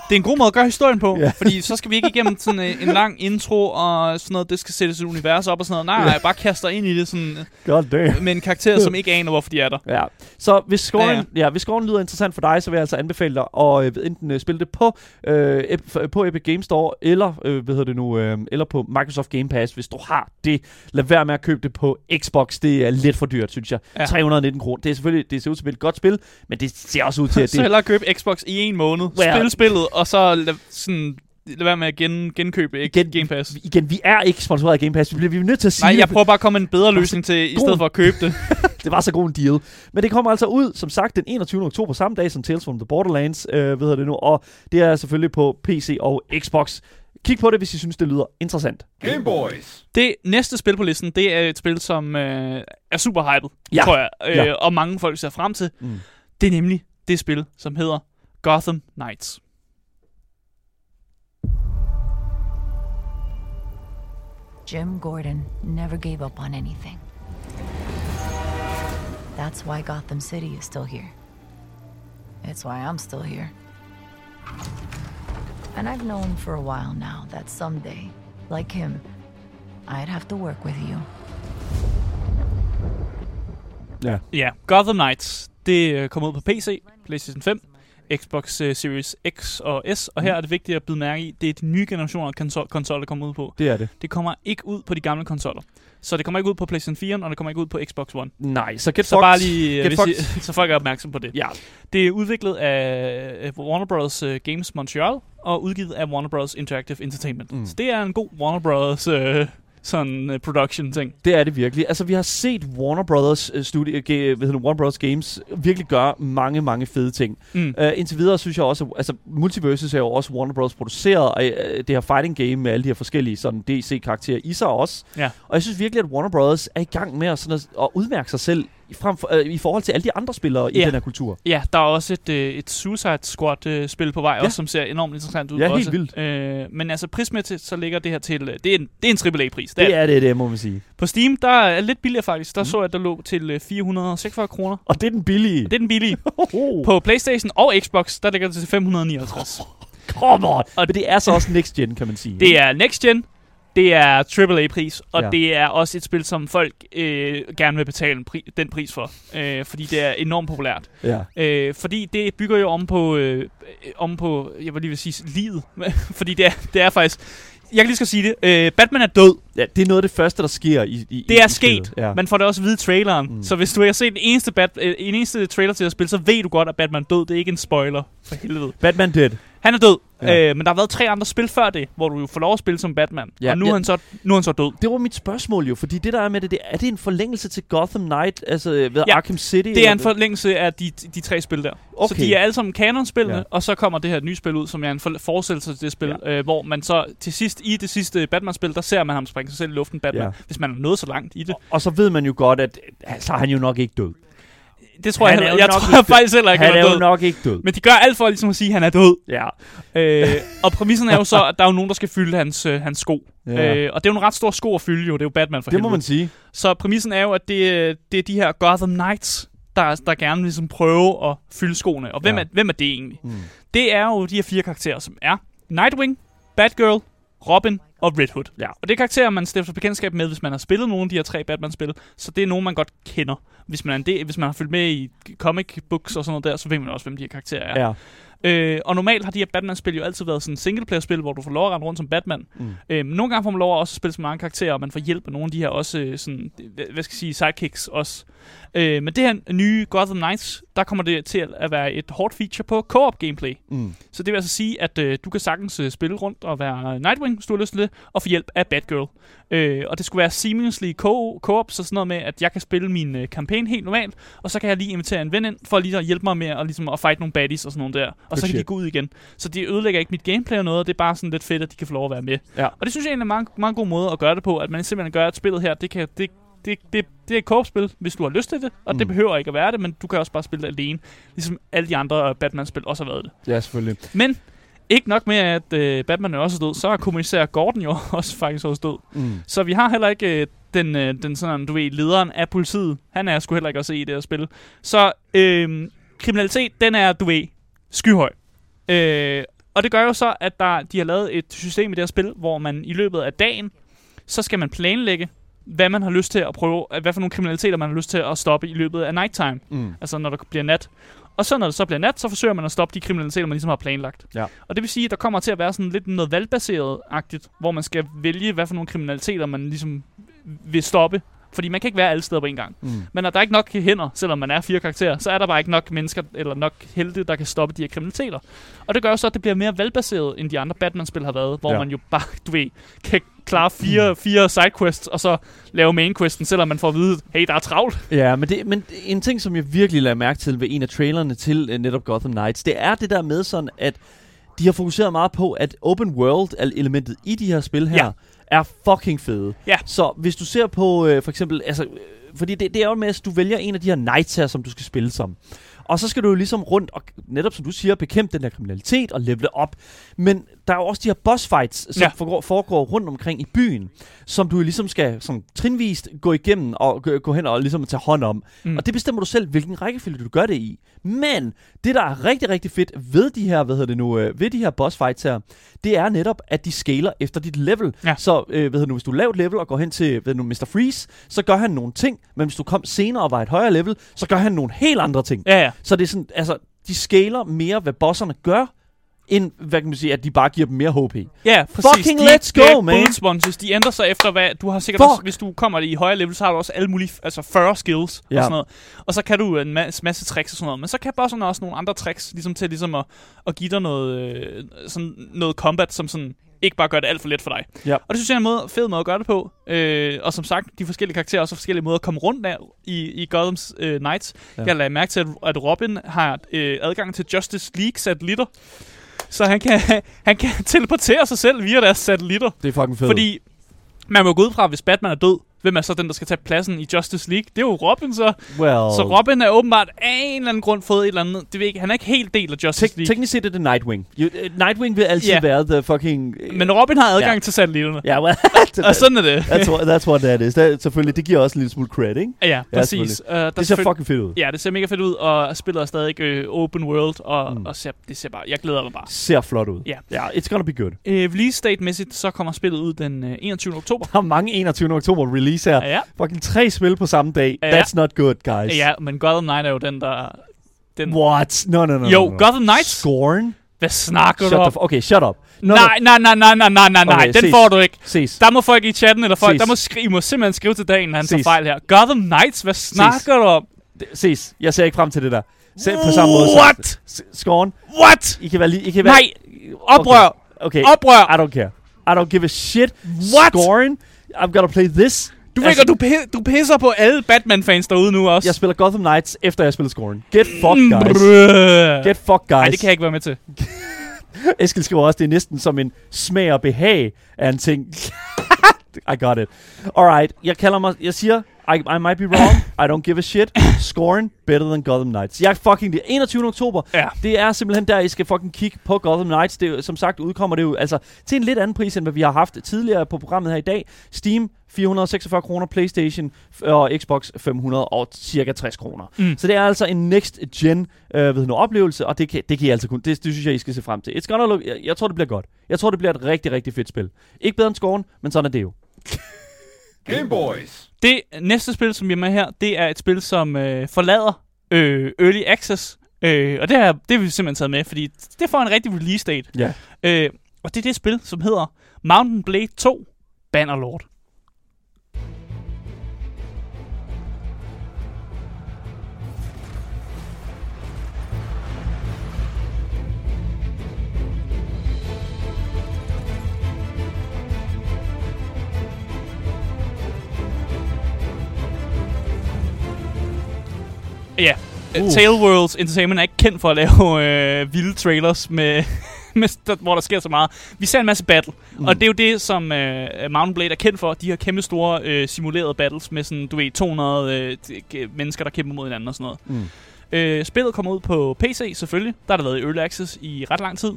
det er en god måde at gøre historien på, Ja. ja. fordi så skal vi ikke igennem sådan øh, en lang intro og sådan noget, det skal sættes et univers op og sådan noget. Nej, nej, bare kaster ind i det sådan, God damn. med en karakter, som ikke aner, hvorfor de er der. Ja. Så hvis scoren, ja, Ja, ja. Ja, hvis scoren lyder interessant for dig, så vil jeg altså anbefale dig at øh, enten øh, spille det på, øh, ep- på Epic Games Store, eller, øh, hvad hedder det nu, øh, eller på Microsoft Game Pass, hvis du har det. Lad være med at købe det på Xbox. Det er lidt for dyrt, synes jeg. Ja. Ja. 319 kroner. Det er selvfølgelig, det ser ud til at et godt spil, men det ser også ud til, at Så det... hellere købe Xbox i en måned, Ja. spille spillet, og så sådan, lad være med at gen, genkøbe ikke Igen- Game Pass. Igen, vi er ikke sponsoreret af Game Pass. Vi bliver, vi er nødt til at sige Nej, jeg prøver bare at komme en bedre løsning til, i stedet for at købe det. det var så god en deal. Men det kommer altså ud, som sagt, den 21. oktober, samme dag som Tales from the Borderlands, øh, ved jeg det nu, og det er selvfølgelig på PC og Xbox. Kig på det, hvis I synes, det lyder interessant. Game Boys. Det næste spil på listen, det er et spil, som øh, er super hyped, Ja. tror jeg, øh, Ja. og mange folk ser frem til. Mm. Det er nemlig det spil, som hedder Gotham Knights. Jim Gordon never gave up on anything. That's why Gotham City is still here. It's why I'm still here. And I've known for a while now that someday, like him, I'd have to work with you. Ja. Ja, Gotham Knights, det øh, kommer ud på PC, PlayStation 5, Xbox øh, Series X og S, og her er det vigtigt at byde mærke i, det er de nye generationer af konsol, konsoller, der kommer ud på. Det er det. Det kommer ikke ud på de gamle konsoller. Så det kommer ikke ud på PlayStation 4, og det kommer ikke ud på Xbox One. Nej, så get Så fucked. bare lige, Get hvis fucked. I, så folk er opmærksom på det. Ja. Det er udviklet af af Warner Bros. øh, Games Montreal og udgivet af Warner Bros. Interactive Entertainment. Mm. Mm. Så det er en god Warner Bros. Øh, sådan uh, production ting. Det er det virkelig. Altså, vi har set Warner Brothers uh, studie, uh, hvad hedder Warner Bros. Games virkelig gøre mange, mange fede ting. Mm. Uh, indtil videre synes jeg også, altså, Multiverses er jo også Warner Bros. produceret, og uh, det her fighting game med alle de her forskellige sådan DC-karakterer i sig også. Ja. Og jeg synes virkelig, at Warner Bros. er i gang med at, sådan at, at udmærke sig selv frem for, uh, i forhold til alle de andre spillere i Ja. den her kultur. Ja, der er også et, øh, et Suicide Squad-spil på vej, Ja. også, som ser enormt interessant ud. Ja, helt også. vildt. Øh, men altså prismæssigt, så ligger det her til... øh, Det er en, det er en AAA-pris. Det er det, det må man sige. På Steam, der er lidt billigere faktisk. Der Mm. så jeg, at der lå til øh, 446 kroner. Og det er den billige. Det er den billige. Oh, På Playstation og Xbox, der ligger det til 559. come on! Og det er så også next gen, kan man sige. Det er next gen, det er AAA-pris, og Ja. det er også et spil, som folk øh, gerne vil betale en pri- den pris for, øh, fordi det er enormt populært. Ja. Øh, fordi det bygger jo om på, øh, om på jeg vil lige vil sige, livet. fordi det er, det er faktisk... Jeg kan lige skal sige det. Øh, Batman er død. ja, det er noget af det første, der sker i, i Det i er spillet. sket. Ja. Man får det også at vide i traileren. Mm. Så hvis du har set den eneste, bat, øh, en eneste trailer til at spille, så ved du godt, at Batman død. Det er ikke en spoiler. For helvede. Batman Dead. Han er død. Ja. Øh, men der har været tre andre spil før det, hvor du jo får lov at spille som Batman. Ja, og nu, ja. er han så, nu er han så død. Det var mit spørgsmål jo, fordi det der er med det, det er det en forlængelse til Gotham Knight, altså ved Ja, Arkham City? Det er en forlængelse af de, de tre spil der. Okay. Så de er alle sammen kanonspillene, Ja. og så kommer det her nye spil ud, som er en for- fortsættelse til det spil, ja. øh, hvor man så til sidst i det sidste Batman-spil, der ser man ham springe sig selv i luften, Batman, Ja. hvis man er nået så langt i det. Og så ved man jo godt, at øh, så er han jo nok ikke død. Det tror jeg, Han er jo jeg nok tror faktisk heller ikke, Han han er er død. nok ikke død. Men de gør alt for ligesom at sige, at han er død. Ja. Øh, og præmissen er jo så, at der er jo nogen, der skal fylde hans, øh, hans sko. Ja. Øh, og det er jo en ret stor sko at fylde, jo. Det er jo Batman for Det må helvede. man sige. Så præmissen er jo, at det, øh, det er de her Gotham Knights, der, der gerne vil ligesom prøve at fylde skoene. Og hvem, Ja. er, hvem er det egentlig? Mm. Det er jo de her fire karakterer, som er Nightwing, Batgirl, Robin og Red Hood. Ja. Og det er karakterer, man stifter bekendtskab med, hvis man har spillet nogle af de her tre Batman-spil. Så det er nogen, man godt kender. Hvis man, er en del, hvis man har fulgt med i comic books og sådan noget der, så ved man også, hvem de her karakterer er. Ja. Øh, og normalt har de her Batman-spil jo altid været sådan singleplayer-spil, hvor du får lov at rende rundt som Batman. Mm. Øh, nogle gange får man lov at også spille så mange karakterer, og man får hjælp af nogle af de her også, øh, sådan, hvad hvad skal jeg sige, sidekicks også. Øh, men det her nye Gotham Knights, der kommer det til at være et hårdt feature på co-op gameplay. Mm. Så det vil altså sige, at øh, du kan sagtens øh, spille rundt og være Nightwing, hvis du har lyst til det, og få hjælp af Batgirl. Øh, og det skulle være seamlessly co- co-op, så sådan noget med, at jeg kan spille min øh, campaign helt normalt, og så kan jeg lige invitere en ven ind, for lige at hjælpe mig med at, ligesom, at fight nogle baddies og sådan noget der. Og Good så kan de shit. gå ud igen. Så det ødelægger ikke mit gameplay og noget, det er bare sådan lidt fedt, at de kan få lov at være med. Ja. Og det synes jeg egentlig er en meget, meget god måde at gøre det på, at man simpelthen gør, at spillet her, det kan... Det, det, det, det er et co-op-spil, hvis du har lyst til det, og mm. det behøver ikke at være det, men du kan også bare spille det alene, ligesom alle de andre Batman-spil også har været det. Ja, selvfølgelig. Men ikke nok med, at øh, Batman er også død, så er kommissær Gordon jo også faktisk også død. Mm. Så vi har heller ikke øh, den, øh, den sådan, du ved, lederen af politiet. Han er sgu heller ikke også i det her spil. Så øh, kriminalitet, den er, du ved, skyhøj. Øh, og det gør jo så, at der, de har lavet et system i det her spil, hvor man i løbet af dagen, så skal man planlægge, hvad man har lyst til at prøve, hvad for nogle kriminaliteter man har lyst til at stoppe i løbet af nighttime. Mm. Altså når der bliver nat. Og så når det så bliver nat, så forsøger man at stoppe de kriminaliteter, man ligesom har planlagt. Ja. Og det vil sige, at der kommer til at være sådan lidt noget valgbaseret-agtigt, hvor man skal vælge, hvad for nogle kriminaliteter man ligesom vil stoppe. Fordi man kan ikke være alle steder på en gang. Mm. Men når der er ikke nok hænder, selvom man er fire karakterer, så er der bare ikke nok mennesker eller nok helte, der kan stoppe de her kriminaliteter. Og det gør jo så, at det bliver mere valgbaseret, end de andre Batman-spil har været, hvor Ja. man jo bare, du ved, kan klare fire, fire sidequests, og så lave mainquesten, selvom man får at vide, hey, der er travlt. Ja, men, det, men en ting, som jeg virkelig lader mærke til ved en af trailerne til uh, netop Gotham Knights, det er det der med sådan, at de har fokuseret meget på, at open world-elementet i de her spil her, Ja. er fucking fede. Ja. Så hvis du ser på, øh, for eksempel, altså, øh, fordi det, det er jo med, at du vælger en af de her knights her, som du skal spille som. Og så skal du jo ligesom rundt og, netop som du siger, bekæmpe den der kriminalitet og levele op. Men der er jo også de her boss fights, som Ja. foregår, foregår rundt omkring i byen, som du ligesom skal sådan, trinvist gå igennem og gå, gå hen og ligesom tage hånd om. Mm. Og det bestemmer du selv, hvilken rækkefølge du gør det i. Men det, der er rigtig, rigtig fedt ved de her, hvad hedder det nu, øh, ved de her boss fights her, det er netop, at de scaler efter dit level. Ja. Så øh, hvad hedder nu, hvis du er lavt level og går hen til hvad nu, Mr. Freeze, så gør han nogle ting, men hvis du kom senere og var et højere level, så gør han nogle helt andre ting. Ja, ja. Så det er sådan, altså, de scaler mere, hvad bosserne gør, end, hvad kan man sige, at de bare giver dem mere HP. Ja, præcis. Fucking de, let's go, man. bullet sponges. De ændrer sig efter, hvad du har sikkert Fuck. også, hvis du kommer i højere level, så har du også alle mulige, altså 40 skills Ja. og sådan noget. Og så kan du en masse, masse tricks og sådan noget. Men så kan bosserne også nogle andre tricks, ligesom til ligesom at, at give dig noget, øh, sådan noget combat, som sådan ikke bare gør det alt for let for dig. Ja. Og det synes jeg er en måde, fed måde at gøre det på. Øh, og som sagt, de forskellige karakterer har også forskellige måder at komme rundt af i, i Gotham's øh, Knights. Ja. Jeg lagde mærke til, at, at Robin har øh, adgang til Justice League satellitter. Så han kan, han kan teleportere sig selv via deres satellitter. Det er fucking fedt. Fordi man må gå ud fra, hvis Batman er død, hvem er så den, der skal tage pladsen i Justice League? Det er jo Robin så. well, Så Robin er åbenbart af en eller anden grund fået et eller andet. Det ved ikke. Han er ikke helt del af Justice Tek- League. teknisk set er det Nightwing. You, uh, Nightwing vil altid Ja. være the fucking... øh, Men Robin har adgang Ja. til satellitterne. Ja, well, Og sådan er det. that's, what, that's what that is. Det, selvfølgelig, det giver også en lille smule credit, ikke? Ja, præcis. selvfølgelig. Uh, der Det ser fucking fedt ud. Ja, det ser mega fedt ud, og spillet er stadig øh, open world, og, Mm. og ser, det ser bare, jeg glæder mig bare. Ser flot ud. Ja. Ja, it's gonna be good. Øh, release date-mæssigt, så kommer spillet ud den øh, 21. oktober. Der er mange 21. oktober release her. Ja. Fucking tre spil på samme dag. Ja. That's not good, guys. Ja, men Gotham Knight er jo den, der... Den, What? No, no, no. Jo, no, no. Gotham Knights? Scorn? Hvad snakker Shut du om? okay, shut up. No, nej, nej, nej, nej, nej, nej, nej, nej, Okay, den ses. får du ikke. Ses. Der må folk i chatten, eller folk, Ses. der må skri- I må simpelthen skrive til dagen, han tager Ses. fejl her. Gotham Knights, hvad snakker du om? Ses. Jeg ser ikke frem til det der. Se, på samme måde. What? Scorn? What? I kan være lige... I kan være, Nej, oprør. Okay. Oprør. I don't care. I don't give a shit. What? Scorn? I'm gonna play this. Du ved ikke, du, du pisser på alle Batman-fans derude nu også. Jeg spiller Gotham Knights, efter jeg spiller Scorn. Get fucked, guys. Brrr. Get fucked, guys. Nej, det kan jeg ikke være med til. Eskild skriver også, det er næsten som en smag og behag af en ting. I got it. Alright, jeg kalder mig, jeg siger, I, I might be wrong. I don't give a shit. Scoring better than Gotham Knights. Jeg fucking det. 21. oktober. Ja. Det er simpelthen der, I skal fucking kigge på Gotham Knights. Det, er som sagt udkommer det jo altså til en lidt anden pris, end hvad vi har haft tidligere på programmet her i dag. Steam 446 kroner, Playstation og Xbox 500 og cirka 60 kroner. Mm. Så det er altså en next gen øh, ved nu oplevelse, og det kan, det kan I altså kun. Det, det synes jeg, I skal se frem til. It's gonna look, jeg, jeg tror, det bliver godt. Jeg tror, det bliver et rigtig, rigtig fedt spil. Ikke bedre end Scorn, men sådan er det jo. Game Boys. Det næste spil, som vi er med her, det er et spil, som øh, forlader øh, Early Access. Øh, og det, her, det har vi simpelthen taget med, fordi det får en rigtig release date. Ja. Øh, og det er det spil, som hedder Mountain Blade 2 Bannerlord. Ja, Uh. Tailworlds Entertainment er ikke kendt for at lave øh, vilde trailers, med, med, der, hvor der sker så meget. Vi ser en masse battle, mm. og det er jo det, som øh, Mountain Blade er kendt for. De her kæmpe store øh, simulerede battles med sådan, du ved, 200 øh, mennesker, der kæmper mod hinanden og sådan noget. Mm. Øh, spillet kommer ud på PC selvfølgelig. Der har det været i Early Access i ret lang tid.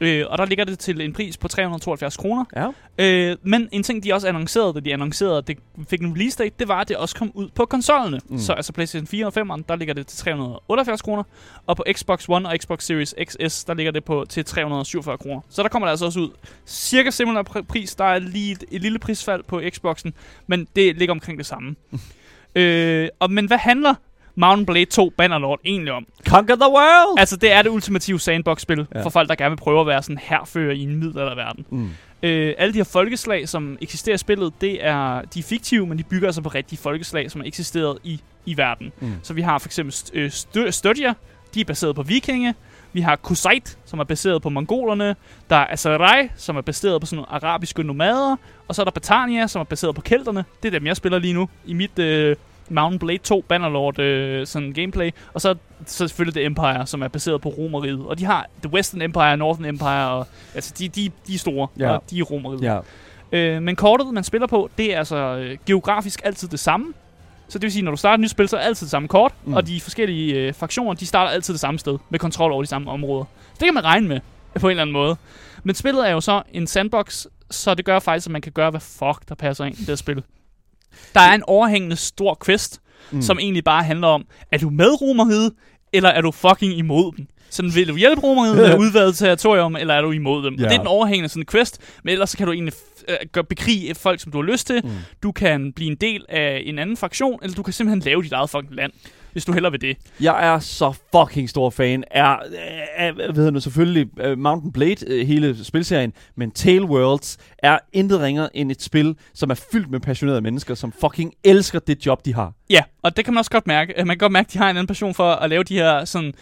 Øh, og der ligger det til en pris på 372 kroner. Ja. Øh, men en ting, de også annoncerede, da de annoncerede, at det fik en release date, det var, at det også kom ud på konsollerne. Mm. Så altså PlayStation 4 og 5'eren, der ligger det til 378 kroner. Og på Xbox One og Xbox Series XS, der ligger det på til 347 kroner. Så der kommer det altså også ud. Cirka similar pr- pris. Der er lige et, et lille prisfald på Xboxen, men det ligger omkring det samme. øh, og, men hvad handler Mountain Blade 2 Bannerlord egentlig om? Conquer the world! Altså, det er det ultimative sandbox-spil Ja. for folk, der gerne vil prøve at være sådan herfører i en middelalderverden. Mm. Øh, alle de her folkeslag, som eksisterer i spillet, det er, de er fiktive, men de bygger altså på rigtige folkeslag, som har eksisteret i, i verden. Mm. Så vi har for eksempel St- øh, Stödja, de er baseret på vikinge. Vi har Kusait, som er baseret på mongolerne. Der er Aserai, som er baseret på sådan nogle arabiske nomader. Og så er der Batania, som er baseret på kelterne. Det er dem, jeg spiller lige nu i mit øh, Mountain Blade 2 Bannerlord øh, sådan gameplay. Og så, så selvfølgelig The Empire, som er baseret på Romeriet. Og de har The Western Empire, Northern Empire, og altså de, de, de er store, Ja. og de er Romeriet. Ja. Øh, men kortet, man spiller på, det er altså øh, geografisk altid det samme. Så det vil sige, når du starter et nyt spil, så er det altid det samme kort, Mm. og de forskellige øh, fraktioner, de starter altid det samme sted, med kontrol over de samme områder. Så det kan man regne med, på en eller anden måde. Men spillet er jo så en sandbox, så det gør faktisk, at man kan gøre, hvad fuck der passer ind i det spil. Der er en overhængende stor quest, Mm. som egentlig bare handler om, er du med Romeriet, eller er du fucking imod dem? Sådan, vil du hjælpe Romeriet med at udvade territorium, eller er du imod dem? Ja. Og det er den overhængende sådan quest, men ellers så kan du egentlig øh, gøre bekrige folk, som du har lyst til. Mm. Du kan blive en del af en anden fraktion, eller du kan simpelthen lave dit eget fucking land, hvis du hellere vil det. Jeg er så fucking stor fan af, af hvad hedder det, selvfølgelig uh, Mountain Blade, uh, hele spilserien, men Tale Worlds er intet ringer end et spil, som er fyldt med passionerede mennesker, som fucking elsker det job, de har. Ja, og det kan man også godt mærke. Man kan godt mærke, at de har en anden passion for at lave de her sådan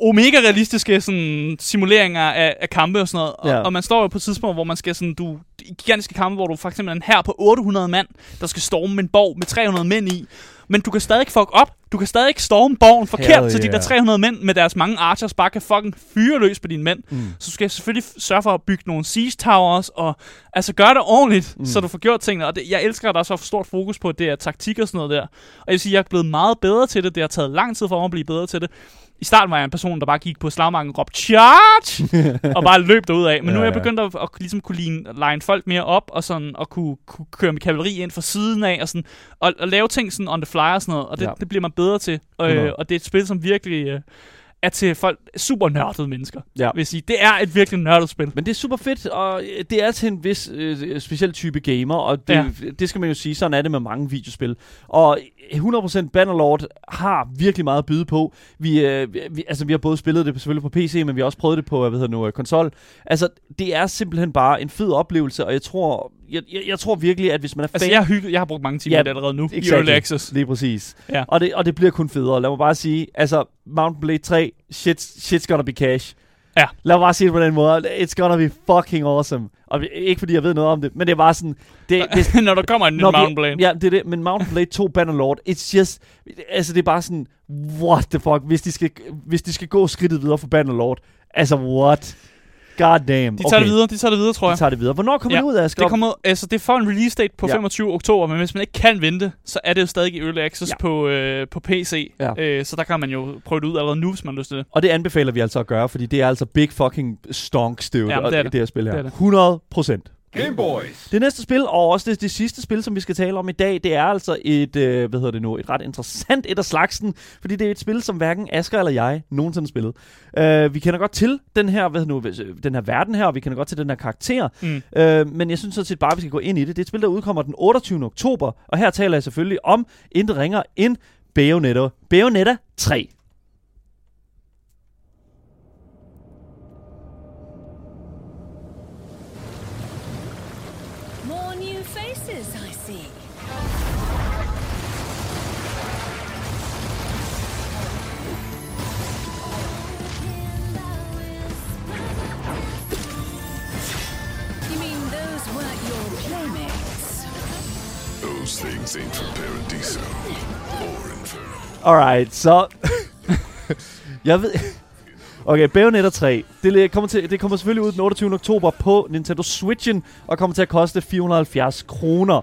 omega-realistiske sådan, simuleringer af, af kampe og sådan noget. Og, Ja. og man står jo på et tidspunkt, hvor man skal sådan, du, i gigantiske kampe, hvor du for eksempel er en her på 800 mand, der skal storme en borg med 300 mænd i. Men du kan stadig fuck op. Du kan stadig storme borgen forkert, Hell så de yeah. der 300 mænd med deres mange archers bare kan fucking fyre løs på dine mænd. Mm. Så du skal selvfølgelig sørge for at bygge nogle siege towers, og altså gøre det ordentligt, Mm. så du får gjort tingene. Og det, jeg elsker, at der er så stort fokus på, det er taktik og sådan noget der. Og jeg vil sige, at jeg er blevet meget bedre til det. Det har taget lang tid for mig at blive bedre til det. I starten var jeg en person, der bare gik på slagmarken og råbte charge, og bare løb af. Men nu Ja, er jeg begyndt at, at ligesom kunne line, line folk mere op, og sådan, og kunne, kunne køre med kavaleri ind fra siden af, og, sådan, og, og lave ting sådan on the fly og sådan noget. Og det, Ja. det bliver man bedre til. Øh, 100. og det er et spil, som virkelig øh, er til folk, super nørdede mennesker. Ja. Vil sige. Det er et virkelig nørdet spil. Men det er super fedt, og det er til en vis øh, speciel type gamer, og det, ja. Det skal man jo sige, sådan er det med mange videospil. Og 100% Bannerlord har virkelig meget at byde på. Vi, øh, vi, altså, vi har både spillet det selvfølgelig på PC, men vi har også prøvet det på hvad hedder nu, øh, konsol. Altså, det er simpelthen bare en fed oplevelse, og jeg tror, jeg, jeg, jeg tror virkelig, at hvis man er Altså, fan... jeg har, hygget, jeg har brugt mange timer Ja, ja, allerede nu i Exactly. Early Access. Lige præcis. Ja. Og, det, og det bliver kun federe. Lad mig bare sige, altså, Mountain Blade 3, shit, shit's gonna be cash. Ja. Lad mig bare sige det på den måde. It's gonna be fucking awesome. Og ikke fordi jeg ved noget om det, men det er bare sådan... Det, det, Når der kommer en ny Mountain Blade. Ja, det er det. Men Mountain Blade 2 Bannerlord, it's just... Altså, det er bare sådan... What the fuck? Hvis de skal, hvis de skal gå skridtet videre for Bannerlord. Altså, what? God damn. De tager det videre, de tager det videre, tror De jeg. tager det videre. Hvornår kommer Ja, det ud, Asger? Det kommer, altså det får en release date på Ja. ja. 25. oktober, men hvis man ikke kan vente, så er det jo stadig i Early Access Ja. ja. på, øh, på PC. Ja. Øh, så der kan man jo prøve det ud allerede nu, hvis man har lyst til det. Og det anbefaler vi altså at gøre, fordi det er altså big fucking stonks, det, og det er det. det her spil her. Det det. 100 procent. Game Boys. Det næste spil, og også det, det sidste spil, som vi skal tale om i dag, det er altså et, øh, hvad hedder det nu, et ret interessant et af slagsen, fordi det er et spil, som hverken Asger eller jeg nogensinde har spillet. Uh, vi kender godt til den her, hvad hedder nu, øh, den her verden her, og vi kender godt til den her karakter, Mm. uh, men jeg synes sådan set bare, at vi skal gå ind i det. Det er et spil, der udkommer den 28. oktober, og her taler jeg selvfølgelig om intet ringer end Bayonetta. Bayonetta 3. Ain't from Paradiso or Inferno. Alright, så... jeg ved... Okay, Bayonetta 3. Det kommer, til, det kommer selvfølgelig ud den 28. oktober på Nintendo Switchen, og kommer til at koste 470 kroner.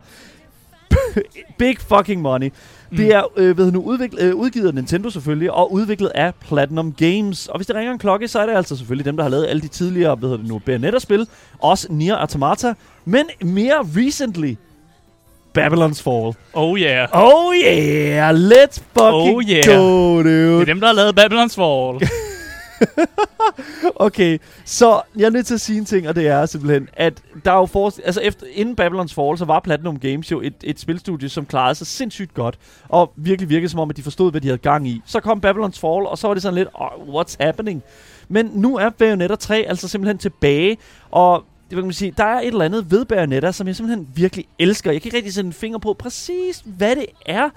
Big fucking money. Mm. Det er øh, ved nu, udviklet, øh, udgivet af Nintendo selvfølgelig, og udviklet af Platinum Games. Og hvis det ringer en klokke, så er det altså selvfølgelig dem, der har lavet alle de tidligere hvad hedder det nu, Bayonetta-spil. Også Nier Automata. Men mere recently, Babylon's Fall. Oh yeah. Oh yeah, let's fucking Oh yeah. go, dude. Det er dem, der har lavet Babylon's Fall. Okay, så jeg er nødt til at sige en ting, og det er simpelthen, at der er jo for, altså efter, inden Babylon's Fall, så var Platinum Games jo et, et spilstudie, som klarede sig sindssygt godt, og virkelig virkede som om, at de forstod, hvad de havde gang i. Så kom Babylon's Fall, og så var det sådan lidt, oh, what's happening? Men nu er Bayonetta 3 altså simpelthen tilbage, og det kan man sige, der er et eller andet ved Bayonetta, som jeg simpelthen virkelig elsker. Jeg kan ikke rigtig sætte en finger på præcis, hvad det er.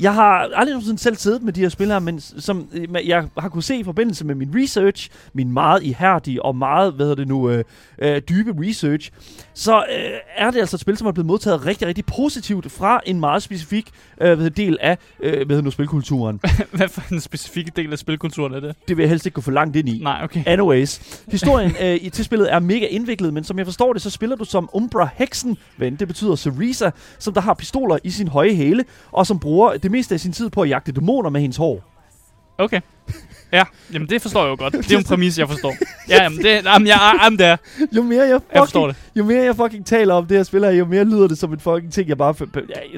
Jeg har aldrig nogensinde selv siddet med de her spil her, men som øh, jeg har kunne se i forbindelse med min research, min meget ihærdige og meget, hvad hedder det nu, øh, øh, dybe research, så øh, er det altså et spil, som er blevet modtaget rigtig, rigtig positivt fra en meget specifik øh, hvad del af øh, hvad hedder nu, spilkulturen. Hvad for en specifik del af spilkulturen er det? det vil jeg helst ikke gå for langt ind i. Nej, okay. Anyways, historien øh, i til spillet er mega indviklet, men som jeg forstår det, så spiller du som Umbra Heksen, end det betyder Cerisa, som der har pistoler i sin høje hæle, og som bruger det meste af sin tid på at jagte dæmoner med hendes hår. Okay. Ja, jamen det forstår jeg jo godt. Det er jo en præmis, jeg forstår. Ja, jamen, det, jamen, jeg, jamen, det er. Jo mere jeg, Jeg forstår fucking, det. jo mere jeg fucking taler om det her spil her, jo mere lyder det som en fucking ting, jeg bare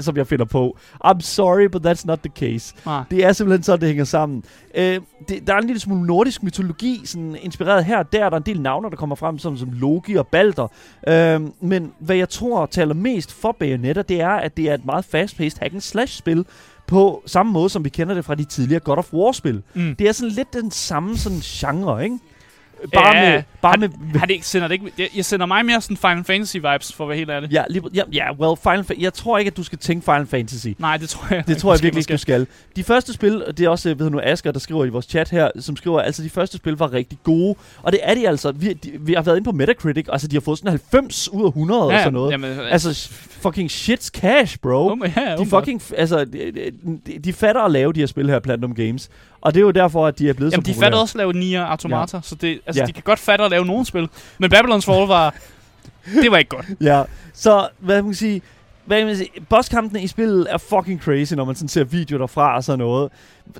som jeg finder på. I'm sorry, but that's not the case. Nej. Det er simpelthen sådan, det hænger sammen. Øh, det, der er en lille smule nordisk mytologi, sådan inspireret her og der. Der er en del navne, der kommer frem, som, som Loki og Balder. Øh, men hvad jeg tror taler mest for Bayonetta, det er, at det er et meget fast-paced hack-and-slash-spil, på samme måde, som vi kender det fra de tidligere God of War-spil. Mm. Det er sådan lidt den samme sådan genre, ikke? Bare Ja, med... Bare har, med har det ikke, sender det ikke, jeg, jeg sender mig mere sådan Final Fantasy vibes, for at være helt ærlig. Ja, lige, ja, ja, well, Final Fa- jeg tror ikke, at du skal tænke Final Fantasy. Nej, det tror jeg Det tror jeg virkelig ikke, du skal. De første spil, og det er også, ved nu, Asger, der skriver i vores chat her, som skriver, altså de første spil var rigtig gode. Og det er de altså. Vi, de, vi har været inde på Metacritic, altså de har fået sådan 90 ud af 100 og Ja, sådan noget. jamen, altså fucking shit's cash, bro. Um, ja, de fucking, altså, de, de, de fatter at lave de her spil her, Platinum Games. Og det er jo derfor, at de er blevet Jamen, så de populære. fatter også at lave Nier Automata, så det, altså, Ja. de kan godt fatte at lave nogle spil. Men Babylon's Fall var... det var ikke godt. Ja, så hvad kan man sige, hvad man sige, bosskampene i spillet er fucking crazy, når man sådan ser videoer derfra og sådan noget.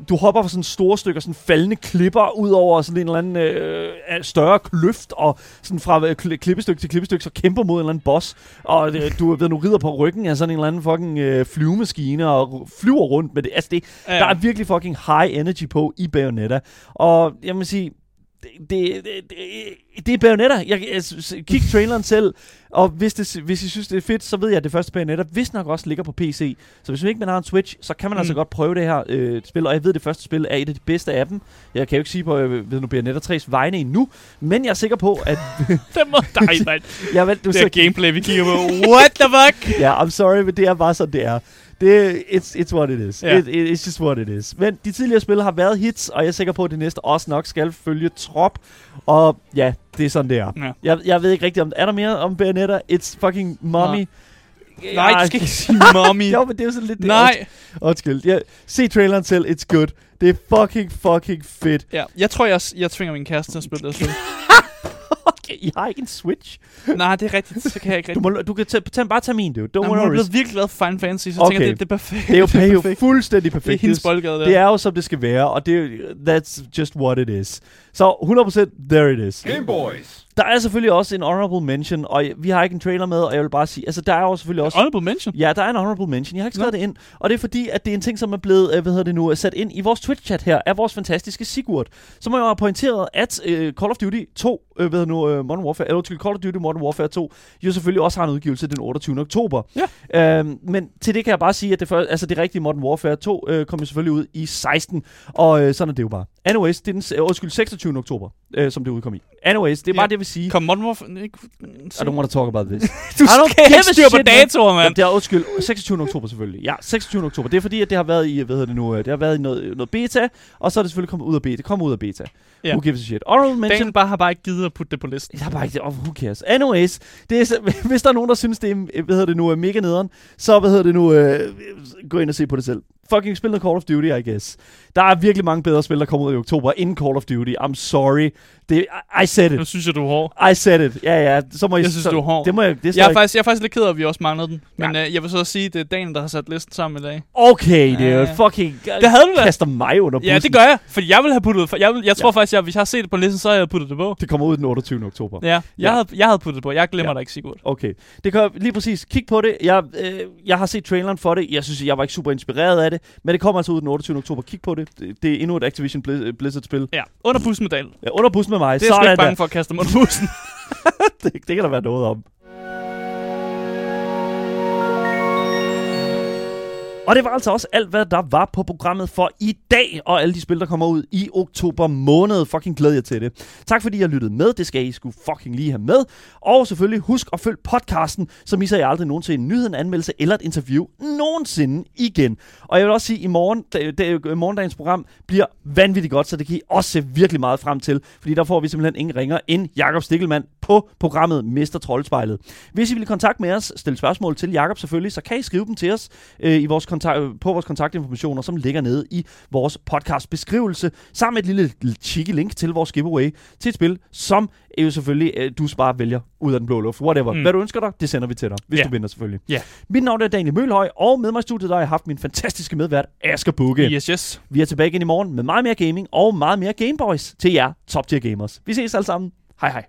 Du hopper fra sådan store stykker, sådan faldende klipper ud over sådan en eller anden øh, større kløft, og sådan fra øh, kli- klippestykke til klippestykke, så kæmper mod en eller anden boss, og øh, du ved, du rider på ryggen af sådan en eller anden fucking øh, flyvemaskine, og flyver rundt med det. Altså, det, Ja. der er virkelig fucking high energy på i Bayonetta, og jeg må sige, det, det, det, er Bayonetta. Jeg, jeg, s- kig traileren selv, og hvis, det, hvis I synes, det er fedt, så ved jeg, at det første Bayonetta vist nok også ligger på PC. Så hvis man ikke man har en Switch, så kan man mm. altså Mm. godt prøve det her øh, spil, og jeg ved, at det første spil er et af de bedste af dem. Jeg kan jo ikke sige på øh, ved nu Bayonetta 3's vegne endnu, men jeg er sikker på, at... det må dig, mand. jeg, vel, du Det så, er gameplay, vi kigger på. What the fuck? Ja, I'm sorry, men det er bare sådan, det er. Det, it's, it's what it is. Ja. It, it, it's just what it is. Men de tidligere spil har været hits, og jeg er sikker på, at det næste også nok skal følge trop. Og ja, det er sådan, det er. Ja. Jeg, jeg ved ikke rigtigt, om er der mere om Bayonetta? It's fucking mommy. Nej, du skal ikke sige mommy. jo, men det er jo sådan lidt... Nej. Undskyld. Ja, se traileren selv. It's good. Det er fucking, fucking fedt. Ja, jeg tror, jeg, jeg tvinger min kæreste til at spille det spil. Okay, I har ikke en Switch. Nej, det er rigtigt. Så kan jeg ikke Du, rigtig. må, du kan tage, tage, bare tage min, dude. Don't Nå, hun er worry. blevet virkelig glad for Final Fantasy, så Okay. tænker jeg, det, det er perfekt. Det er jo, det er jo perfekt. fuldstændig Det er perfekt. hendes Det er- boldgade der. Det er jo, som det skal være, og det er, that's just what it is. Så 100% there it is. Game Boys. Der er selvfølgelig også en honorable mention, og vi har ikke en trailer med, og jeg vil bare sige, altså der er jo selvfølgelig også... Honorable mention. Ja, der er en honorable mention. Jeg har ikke skrevet det ind, og det er fordi, at det er en ting, som er blevet, øh, hvad hedder det nu, sat ind i vores Twitch-chat her, af vores fantastiske Sigurd, som jo har pointeret, at øh, Call of Duty 2, øh, hvad nu, øh, Modern Warfare, eller undskyld, Call of Duty Modern Warfare 2, jo selvfølgelig også har en udgivelse den 28. oktober. Ja. Øhm, men til det kan jeg bare sige, at det, for, altså det rigtige Modern Warfare 2 øh, kom jo selvfølgelig ud i 16, og øh, sådan er det jo bare. Anyways, det er den, øh, undskyld, 26. oktober, øh, som det udkom i. Anyways, det er bare det, jeg vil sige. Modern Warfare... Ikke, I don't want to talk about this. du skal a styr på datoer, mand. Det er undskyld, 26. oktober selvfølgelig. Ja, 26. oktober. Det er fordi, at det har været i, hvad hedder det nu, øh, det har været i noget, noget beta, og så er det selvfølgelig kommet ud af beta. Det kommer ud af beta. Ja. Who gives a shit? Honorable mention. Daniel bare har bare ikke givet at putte det på listen. Jeg har bare ikke. Oh, who cares? Anyways, det er, hvis der er nogen, der synes, det er, øh, hvad hedder det nu, er mega nederen, så hvad hedder det nu, øh, gå ind og se på det selv. Fucking spil noget Call of Duty, I guess. Der er virkelig mange bedre spil, der kommer ud i oktober, inden Call of Duty. I'm sorry. Det, I, I said it. synes jeg, du er hård. I said it. Ja, ja. Så må I, Jeg synes, så, du er hård. Det må jeg, det Jeg er, ikke- faktisk, jeg er faktisk lidt ked af, at vi også manglede den. Men øh, jeg vil så også sige, at det er Daniel, der har sat listen sammen i dag. Okay, det er Ja. fucking... Det havde du da. Kaster mig under bussen. Ja, det gør jeg. For jeg vil have puttet for jeg, vil, jeg tror Ja. faktisk, at hvis jeg har set det på listen, så har jeg puttet det på. Det kommer ud den 28. oktober. Ja, jeg, Ja. Havde, jeg havde puttet det på. Jeg glemmer Ja. dig ikke, Sigurd. Okay, det kan lige præcis. Kig på det. Jeg, øh, jeg har set traileren for det. Jeg synes, jeg var ikke super inspireret af det. Men det kommer altså ud den 28. oktober. Kig på det. Det, det er endnu et Activision Blizz- Blizzard-spil. Ja, under bussen med Daniel. Ja, under bussen med mig. Det er jeg ikke bange der. for at kaste dem under bussen. det, det kan der være noget om. Og det var altså også alt, hvad der var på programmet for i dag, og alle de spil, der kommer ud i oktober måned. Fucking glæder jeg til det. Tak fordi I har lyttet med. Det skal I skulle fucking lige have med. Og selvfølgelig husk at følge podcasten, så misser I aldrig nogensinde en nyhed, en anmeldelse eller et interview nogensinde igen. Og jeg vil også sige, at i morgen, det, det, morgendagens program bliver vanvittigt godt, så det kan I også se virkelig meget frem til. Fordi der får vi simpelthen ingen ringer end Jakob Stikkelmann på programmet Mester Troldspejlet. Hvis I vil i kontakt med os, stille spørgsmål til Jakob selvfølgelig, så kan I skrive dem til os øh, i vores kontakt, på vores kontaktinformationer, som ligger nede i vores podcast beskrivelse, sammen med et lille, cheeky link til vores giveaway til et spil, som er jo selvfølgelig, øh, du bare vælger ud af den blå luft. Whatever. Mm. Hvad du ønsker dig, det sender vi til dig, hvis Ja. du vinder selvfølgelig. Ja. Mit navn er Daniel Mølhøj, og med mig i studiet der har jeg haft min fantastiske medvært, Asger Bukke. Yes, yes. Vi er tilbage igen i morgen med meget mere gaming og meget mere Gameboys til jer top tier gamers. Vi ses alle sammen. Hej hej.